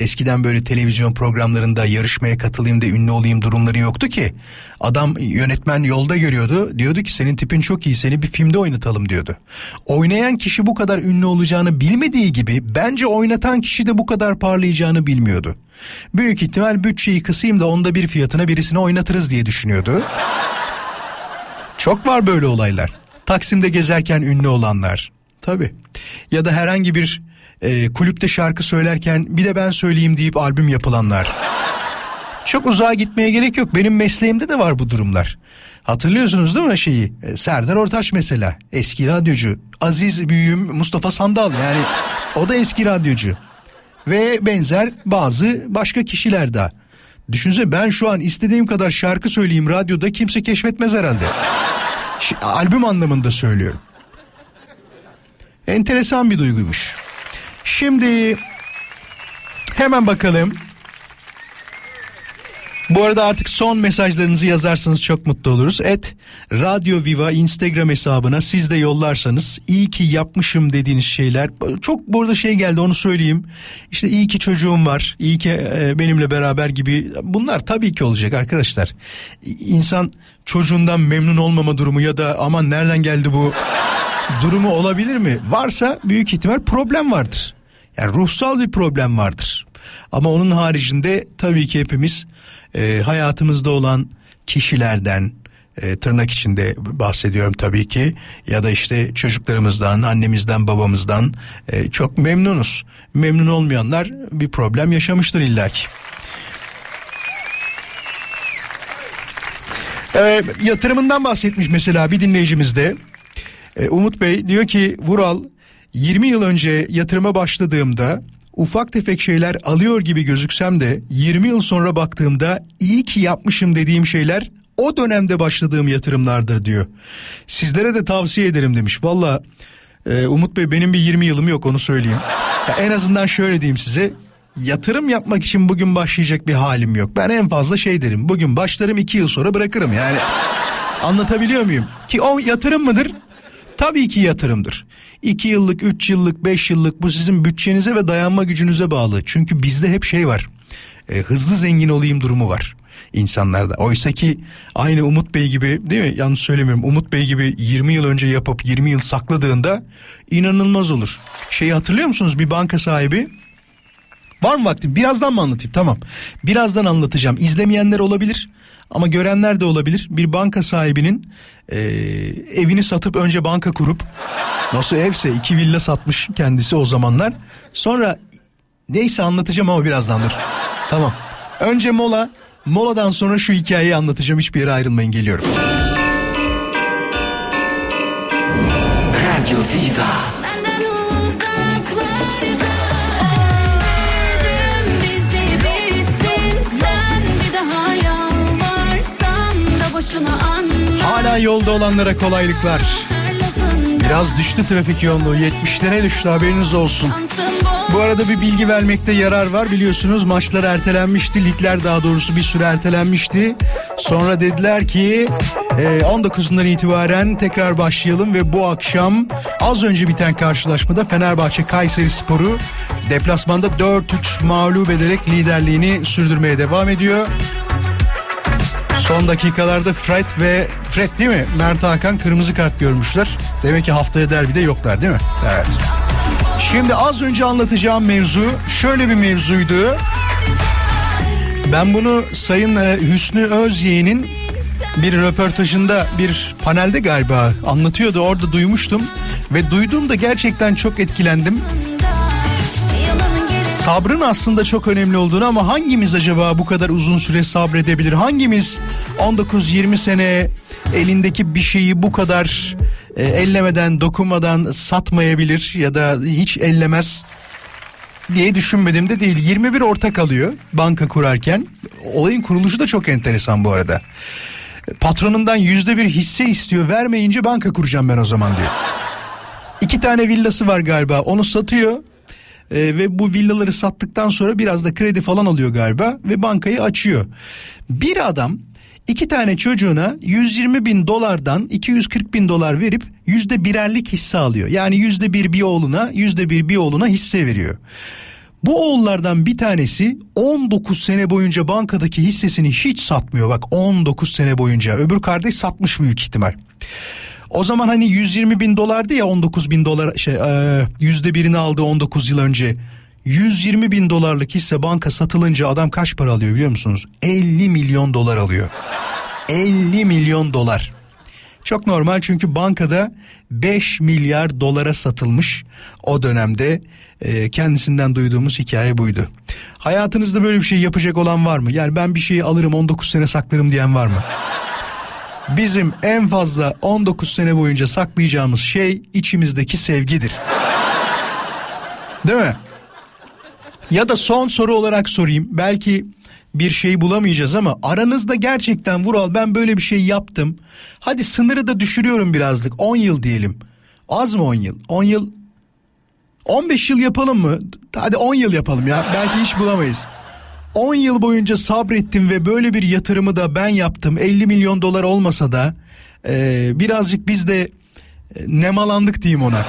Eskiden böyle televizyon programlarında yarışmaya katılayım da ünlü olayım durumları yoktu ki. Adam yönetmen yolda görüyordu. Diyordu ki senin tipin çok iyi seni bir filmde oynatalım diyordu. Oynayan kişi bu kadar ünlü olacağını bilmediği gibi bence oynatan kişi de bu kadar parlayacağını bilmiyordu. Büyük ihtimal bütçeyi kısayım da onda bir fiyatına birisini oynatırız diye düşünüyordu. Çok var böyle olaylar. Taksim'de gezerken ünlü olanlar. Tabii. Ya da herhangi bir e, kulüpte şarkı söylerken bir de ben söyleyeyim deyip albüm yapılanlar. Çok uzağa gitmeye gerek yok. Benim mesleğimde de var bu durumlar. Hatırlıyorsunuz değil mi şeyi? E, Serdar Ortaç mesela. Eski radyocu. Aziz büyüğüm Mustafa Sandal yani o da eski radyocu. Ve benzer bazı başka kişiler daha. Düşünsene ben şu an istediğim kadar şarkı söyleyeyim radyoda kimse keşfetmez herhalde. Ş- albüm anlamında söylüyorum. Enteresan bir duyguymuş. Şimdi hemen bakalım. Bu arada artık son mesajlarınızı yazarsanız çok mutlu oluruz. Et Radyo Viva Instagram hesabına siz de yollarsanız iyi ki yapmışım dediğiniz şeyler. Çok burada şey geldi onu söyleyeyim. İşte iyi ki çocuğum var, iyi ki e, benimle beraber gibi. Bunlar tabii ki olacak arkadaşlar. İnsan çocuğundan memnun olmama durumu ya da aman nereden geldi bu durumu olabilir mi? Varsa büyük ihtimal problem vardır. Yani ruhsal bir problem vardır. Ama onun haricinde tabii ki hepimiz e, hayatımızda olan kişilerden e, tırnak içinde bahsediyorum tabii ki ya da işte çocuklarımızdan, annemizden, babamızdan e, çok memnunuz. Memnun olmayanlar bir problem yaşamıştır illaki. Ee, yatırımından bahsetmiş mesela bir dinleyicimiz de. Ee, Umut Bey diyor ki Vural 20 yıl önce yatırıma başladığımda ufak tefek şeyler alıyor gibi gözüksem de 20 yıl sonra baktığımda iyi ki yapmışım dediğim şeyler o dönemde başladığım yatırımlardır diyor. Sizlere de tavsiye ederim demiş. Valla e, Umut Bey benim bir 20 yılım yok onu söyleyeyim. Ya en azından şöyle diyeyim size. Yatırım yapmak için bugün başlayacak bir halim yok. Ben en fazla şey derim. Bugün başlarım iki yıl sonra bırakırım yani. Anlatabiliyor muyum? Ki o yatırım mıdır? Tabii ki yatırımdır. 2 yıllık, 3 yıllık, 5 yıllık bu sizin bütçenize ve dayanma gücünüze bağlı. Çünkü bizde hep şey var. E, hızlı zengin olayım durumu var insanlarda. Oysa ki aynı Umut Bey gibi değil mi? Yanlış söylemiyorum. Umut Bey gibi 20 yıl önce yapıp 20 yıl sakladığında inanılmaz olur. Şeyi hatırlıyor musunuz? Bir banka sahibi Var mı vaktim? Birazdan mı anlatayım? Tamam. Birazdan anlatacağım. İzlemeyenler olabilir ama görenler de olabilir. Bir banka sahibinin e, evini satıp önce banka kurup nasıl evse iki villa satmış kendisi o zamanlar. Sonra neyse anlatacağım ama birazdan dur. Tamam. Önce mola. Moladan sonra şu hikayeyi anlatacağım. Hiçbir yere ayrılmayın geliyorum.
Radyo Viva
Hala yolda olanlara kolaylıklar. Biraz düştü trafik yoğunluğu. 70'lere düştü haberiniz olsun. Bu arada bir bilgi vermekte yarar var. Biliyorsunuz maçlar ertelenmişti. Ligler daha doğrusu bir süre ertelenmişti. Sonra dediler ki e, 19'undan itibaren tekrar başlayalım ve bu akşam az önce biten karşılaşmada Fenerbahçe Kayseri Sporu deplasmanda 4-3 mağlup ederek liderliğini sürdürmeye devam ediyor. Son dakikalarda Fred ve Fred değil mi? Mert Hakan kırmızı kart görmüşler. Demek ki haftaya derbide yoklar değil mi? Evet. Şimdi az önce anlatacağım mevzu şöyle bir mevzuydu. Ben bunu Sayın e, Hüsnü Özyeğin'in bir röportajında bir panelde galiba anlatıyordu. Orada duymuştum ve duyduğumda gerçekten çok etkilendim. Sabrın aslında çok önemli olduğunu ama hangimiz acaba bu kadar uzun süre sabredebilir? Hangimiz 19-20 sene elindeki bir şeyi bu kadar e, ellemeden, dokunmadan satmayabilir ya da hiç ellemez diye düşünmedim de değil. 21 ortak alıyor banka kurarken. Olayın kuruluşu da çok enteresan bu arada. Patronundan yüzde bir hisse istiyor vermeyince banka kuracağım ben o zaman diyor. İki tane villası var galiba onu satıyor Ee, ve bu villaları sattıktan sonra biraz da kredi falan alıyor galiba ve bankayı açıyor. Bir adam iki tane çocuğuna 120 bin dolardan 240 bin dolar verip yüzde birerlik hisse alıyor. Yani yüzde bir bir oğluna yüzde bir bir oğluna hisse veriyor. Bu oğullardan bir tanesi 19 sene boyunca bankadaki hissesini hiç satmıyor. Bak 19 sene boyunca öbür kardeş satmış büyük ihtimal. O zaman hani 120 bin dolardı ya 19 bin dolar şey e, yüzde birini aldı 19 yıl önce. 120 bin dolarlık hisse banka satılınca adam kaç para alıyor biliyor musunuz? 50 milyon dolar alıyor. 50 milyon dolar. Çok normal çünkü bankada 5 milyar dolara satılmış o dönemde e, kendisinden duyduğumuz hikaye buydu. Hayatınızda böyle bir şey yapacak olan var mı? Yani ben bir şeyi alırım 19 sene saklarım diyen var mı? Bizim en fazla 19 sene boyunca saklayacağımız şey içimizdeki sevgidir. Değil mi? Ya da son soru olarak sorayım. Belki bir şey bulamayacağız ama aranızda gerçekten Vural ben böyle bir şey yaptım. Hadi sınırı da düşürüyorum birazcık 10 yıl diyelim. Az mı 10 yıl? 10 yıl 15 yıl yapalım mı? Hadi 10 yıl yapalım ya. Belki hiç bulamayız. 10 yıl boyunca sabrettim ve böyle bir yatırımı da ben yaptım. 50 milyon dolar olmasa da e, birazcık biz de e, nemalandık diyeyim ona.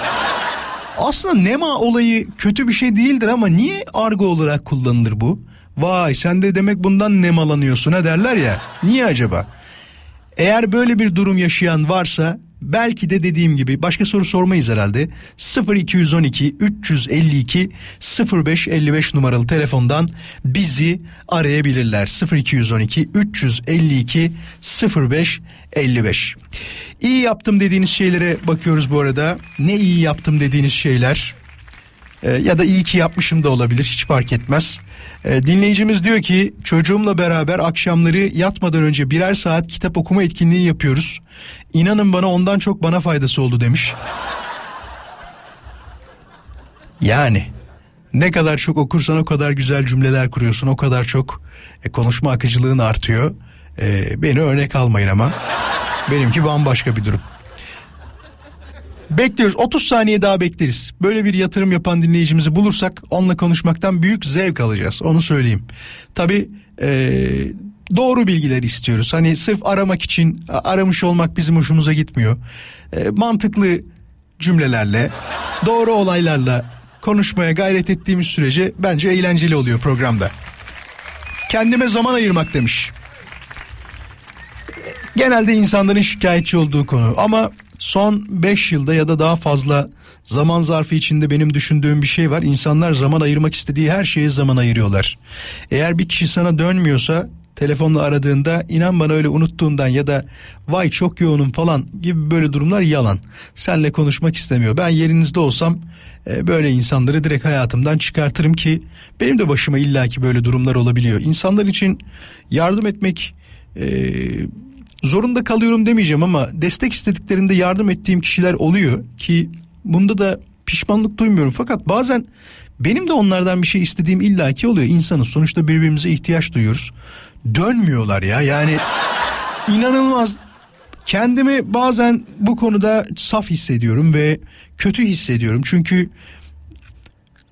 Aslında nema olayı kötü bir şey değildir ama niye argo olarak kullanılır bu? Vay sen de demek bundan nemalanıyorsun ha derler ya. Niye acaba? Eğer böyle bir durum yaşayan varsa belki de dediğim gibi başka soru sormayız herhalde. 0212 352 0555 numaralı telefondan bizi arayabilirler. 0212 352 0555. İyi yaptım dediğiniz şeylere bakıyoruz bu arada. Ne iyi yaptım dediğiniz şeyler? E, ya da iyi ki yapmışım da olabilir hiç fark etmez. E, dinleyicimiz diyor ki çocuğumla beraber akşamları yatmadan önce birer saat kitap okuma etkinliği yapıyoruz. İnanın bana ondan çok bana faydası oldu demiş. Yani ne kadar çok okursan o kadar güzel cümleler kuruyorsun o kadar çok e, konuşma akıcılığın artıyor. E, beni örnek almayın ama benimki bambaşka bir durum. Bekliyoruz 30 saniye daha bekleriz. Böyle bir yatırım yapan dinleyicimizi bulursak onunla konuşmaktan büyük zevk alacağız onu söyleyeyim. Tabi e, doğru bilgiler istiyoruz. Hani sırf aramak için aramış olmak bizim hoşumuza gitmiyor. E, mantıklı cümlelerle doğru olaylarla konuşmaya gayret ettiğimiz sürece bence eğlenceli oluyor programda. Kendime zaman ayırmak demiş. Genelde insanların şikayetçi olduğu konu ama son 5 yılda ya da daha fazla zaman zarfı içinde benim düşündüğüm bir şey var. İnsanlar zaman ayırmak istediği her şeye zaman ayırıyorlar. Eğer bir kişi sana dönmüyorsa telefonla aradığında inan bana öyle unuttuğundan ya da vay çok yoğunum falan gibi böyle durumlar yalan. Senle konuşmak istemiyor. Ben yerinizde olsam e, böyle insanları direkt hayatımdan çıkartırım ki benim de başıma illaki böyle durumlar olabiliyor. İnsanlar için yardım etmek e, zorunda kalıyorum demeyeceğim ama destek istediklerinde yardım ettiğim kişiler oluyor ki bunda da pişmanlık duymuyorum fakat bazen benim de onlardan bir şey istediğim illaki oluyor. İnsanız sonuçta birbirimize ihtiyaç duyuyoruz. Dönmüyorlar ya yani inanılmaz kendimi bazen bu konuda saf hissediyorum ve kötü hissediyorum. Çünkü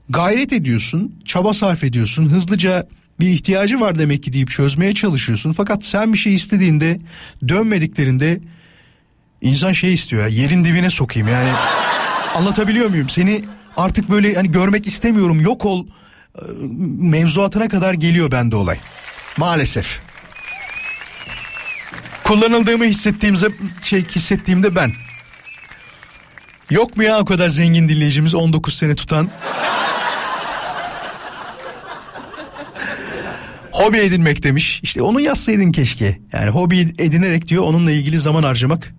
gayret ediyorsun, çaba sarf ediyorsun, hızlıca bir ihtiyacı var demek ki deyip çözmeye çalışıyorsun. Fakat sen bir şey istediğinde dönmediklerinde insan şey istiyor ya yerin dibine sokayım yani anlatabiliyor muyum? Seni artık böyle hani görmek istemiyorum yok ol e, mevzuatına kadar geliyor bende olay. Maalesef. Kullanıldığımı hissettiğimde şey hissettiğimde ben. Yok mu ya o kadar zengin dinleyicimiz 19 sene tutan? hobi edinmek demiş. İşte onu yazsaydın keşke. Yani hobi edinerek diyor onunla ilgili zaman harcamak.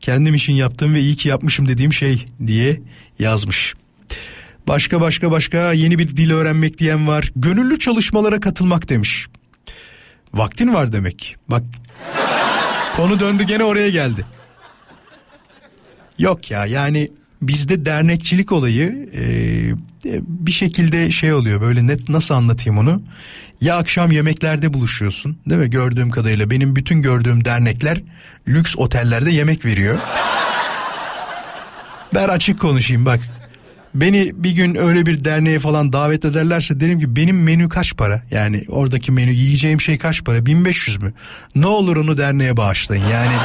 Kendim için yaptığım ve iyi ki yapmışım dediğim şey diye yazmış. Başka başka başka yeni bir dil öğrenmek diyen var. Gönüllü çalışmalara katılmak demiş. Vaktin var demek. Bak konu döndü gene oraya geldi. Yok ya yani bizde dernekçilik olayı e, bir şekilde şey oluyor böyle net nasıl anlatayım onu ya akşam yemeklerde buluşuyorsun değil mi gördüğüm kadarıyla benim bütün gördüğüm dernekler lüks otellerde yemek veriyor. Ben açık konuşayım bak beni bir gün öyle bir derneğe falan davet ederlerse derim ki benim menü kaç para? Yani oradaki menü yiyeceğim şey kaç para? 1500 mü? Ne olur onu derneğe bağışlayın yani.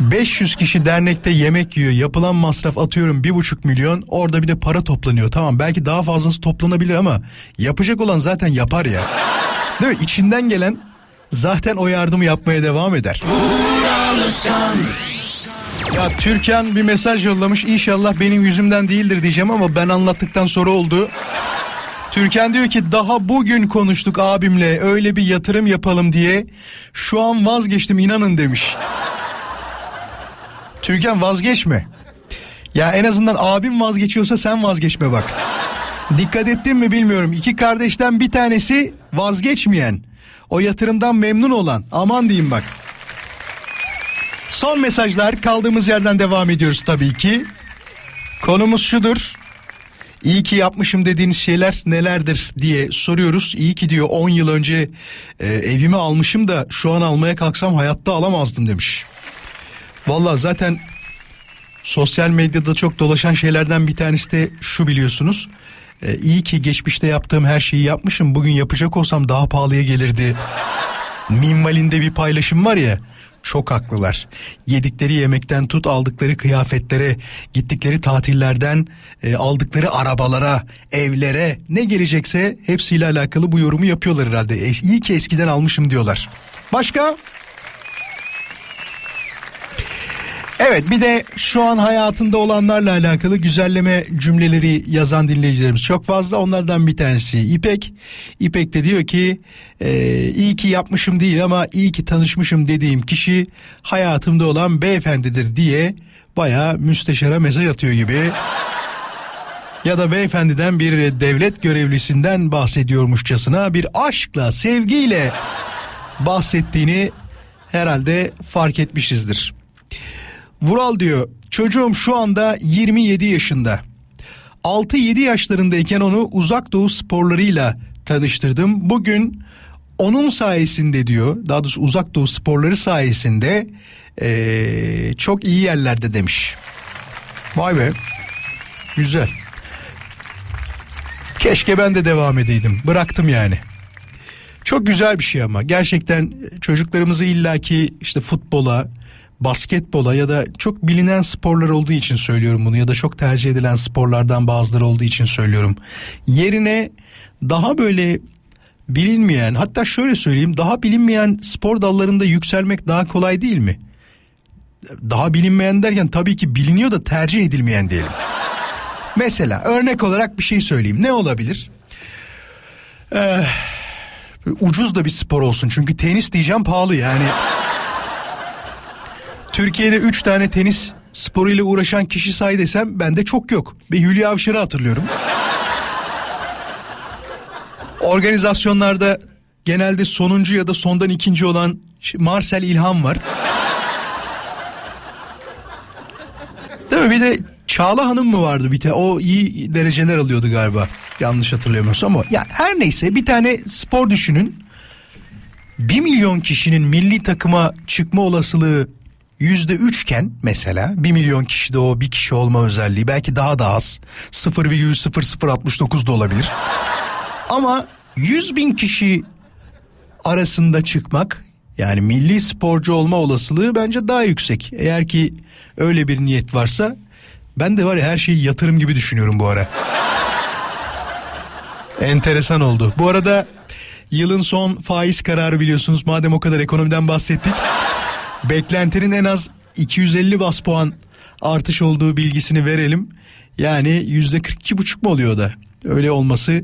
500 kişi dernekte yemek yiyor. Yapılan masraf atıyorum bir buçuk milyon. Orada bir de para toplanıyor. Tamam belki daha fazlası toplanabilir ama yapacak olan zaten yapar ya. Değil mi? İçinden gelen zaten o yardımı yapmaya devam eder. Ya Türkan bir mesaj yollamış. İnşallah benim yüzümden değildir diyeceğim ama ben anlattıktan sonra oldu. Türkan diyor ki daha bugün konuştuk abimle öyle bir yatırım yapalım diye. Şu an vazgeçtim inanın demiş. Türkan vazgeçme. Ya en azından abim vazgeçiyorsa sen vazgeçme bak. Dikkat ettin mi bilmiyorum. İki kardeşten bir tanesi vazgeçmeyen. O yatırımdan memnun olan. Aman diyeyim bak. Son mesajlar kaldığımız yerden devam ediyoruz tabii ki. Konumuz şudur. İyi ki yapmışım dediğiniz şeyler nelerdir diye soruyoruz. İyi ki diyor 10 yıl önce e, evimi almışım da şu an almaya kalksam hayatta alamazdım demiş. Valla zaten sosyal medyada çok dolaşan şeylerden bir tanesi de şu biliyorsunuz. Ee, iyi ki geçmişte yaptığım her şeyi yapmışım. Bugün yapacak olsam daha pahalıya gelirdi. Minvalinde bir paylaşım var ya. Çok haklılar. Yedikleri yemekten tut aldıkları kıyafetlere, gittikleri tatillerden e, aldıkları arabalara, evlere ne gelecekse hepsiyle alakalı bu yorumu yapıyorlar herhalde. E, iyi ki eskiden almışım diyorlar. Başka? Evet bir de şu an hayatında olanlarla alakalı güzelleme cümleleri yazan dinleyicilerimiz çok fazla. Onlardan bir tanesi İpek. İpek de diyor ki e, iyi ki yapmışım değil ama iyi ki tanışmışım dediğim kişi hayatımda olan beyefendidir diye baya müsteşara mesaj atıyor gibi. ya da beyefendiden bir devlet görevlisinden bahsediyormuşçasına bir aşkla, sevgiyle bahsettiğini herhalde fark etmişizdir. Vural diyor çocuğum şu anda 27 yaşında. 6-7 yaşlarındayken onu uzak doğu sporlarıyla tanıştırdım. Bugün onun sayesinde diyor daha doğrusu uzak doğu sporları sayesinde ee, çok iyi yerlerde demiş. Vay be güzel. Keşke ben de devam edeydim bıraktım yani. Çok güzel bir şey ama gerçekten çocuklarımızı illaki işte futbola, basketbola ya da çok bilinen sporlar olduğu için söylüyorum bunu ya da çok tercih edilen sporlardan bazıları olduğu için söylüyorum. Yerine daha böyle bilinmeyen hatta şöyle söyleyeyim daha bilinmeyen spor dallarında yükselmek daha kolay değil mi? Daha bilinmeyen derken tabii ki biliniyor da tercih edilmeyen diyelim. Mesela örnek olarak bir şey söyleyeyim. Ne olabilir? Ee, ucuz da bir spor olsun. Çünkü tenis diyeceğim pahalı yani. Türkiye'de 3 tane tenis sporuyla uğraşan kişi say desem bende çok yok. Bir Hülya Avşar'ı hatırlıyorum. Organizasyonlarda genelde sonuncu ya da sondan ikinci olan Marcel İlhan var. Değil mi? Bir de Çağla Hanım mı vardı bir tane? O iyi dereceler alıyordu galiba. Yanlış hatırlamıyorsam ama. Ya her neyse bir tane spor düşünün. Bir milyon kişinin milli takıma çıkma olasılığı yüzde üçken mesela bir milyon kişide o bir kişi olma özelliği belki daha da az 0,0069 da olabilir. Ama 100 bin kişi arasında çıkmak yani milli sporcu olma olasılığı bence daha yüksek. Eğer ki öyle bir niyet varsa ben de var ya her şeyi yatırım gibi düşünüyorum bu ara. Enteresan oldu. Bu arada yılın son faiz kararı biliyorsunuz madem o kadar ekonomiden bahsettik. Beklentinin en az 250 bas puan artış olduğu bilgisini verelim. Yani yüzde 42 buçuk mu oluyor da? Öyle olması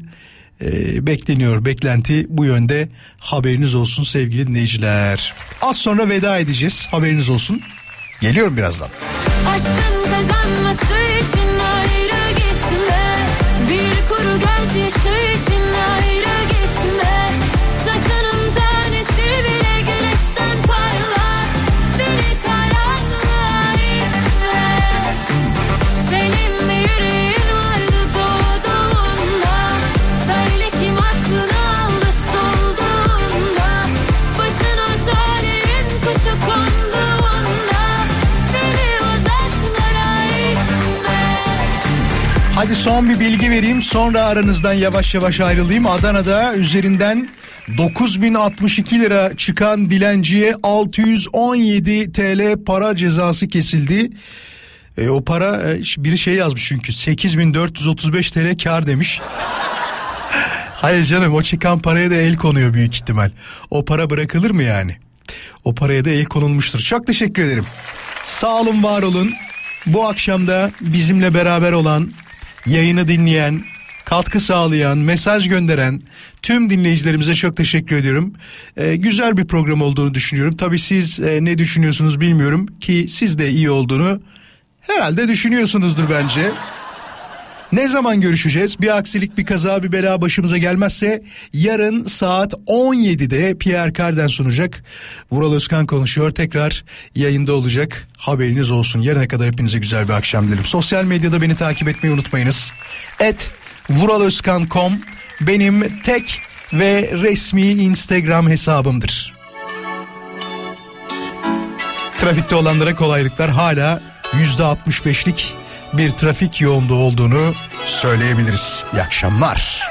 e, bekleniyor. Beklenti bu yönde. Haberiniz olsun sevgili dinleyiciler. Az sonra veda edeceğiz. Haberiniz olsun. Geliyorum birazdan.
Aşkın kazanması için ayrı gitme Bir kuru gözyaşı
Hadi son bir bilgi vereyim sonra aranızdan yavaş yavaş ayrılayım. Adana'da üzerinden 9062 lira çıkan dilenciye 617 TL para cezası kesildi. E, o para e, biri şey yazmış çünkü 8435 TL kar demiş. Hayır canım o çıkan paraya da el konuyor büyük ihtimal. O para bırakılır mı yani? O paraya da el konulmuştur. Çok teşekkür ederim. Sağ olun var olun. Bu akşam da bizimle beraber olan, yayını dinleyen, katkı sağlayan, mesaj gönderen tüm dinleyicilerimize çok teşekkür ediyorum. Ee, güzel bir program olduğunu düşünüyorum. Tabii siz e, ne düşünüyorsunuz bilmiyorum ki siz de iyi olduğunu herhalde düşünüyorsunuzdur bence. Ne zaman görüşeceğiz? Bir aksilik, bir kaza, bir bela başımıza gelmezse yarın saat 17'de Pierre Carden sunacak. Vural Özkan konuşuyor. Tekrar yayında olacak. Haberiniz olsun. Yarına kadar hepinize güzel bir akşam dilerim. Sosyal medyada beni takip etmeyi unutmayınız. Et vuralozkan.com benim tek ve resmi Instagram hesabımdır. Trafikte olanlara kolaylıklar hala %65'lik bir trafik yoğunluğu olduğunu söyleyebiliriz. İyi akşamlar.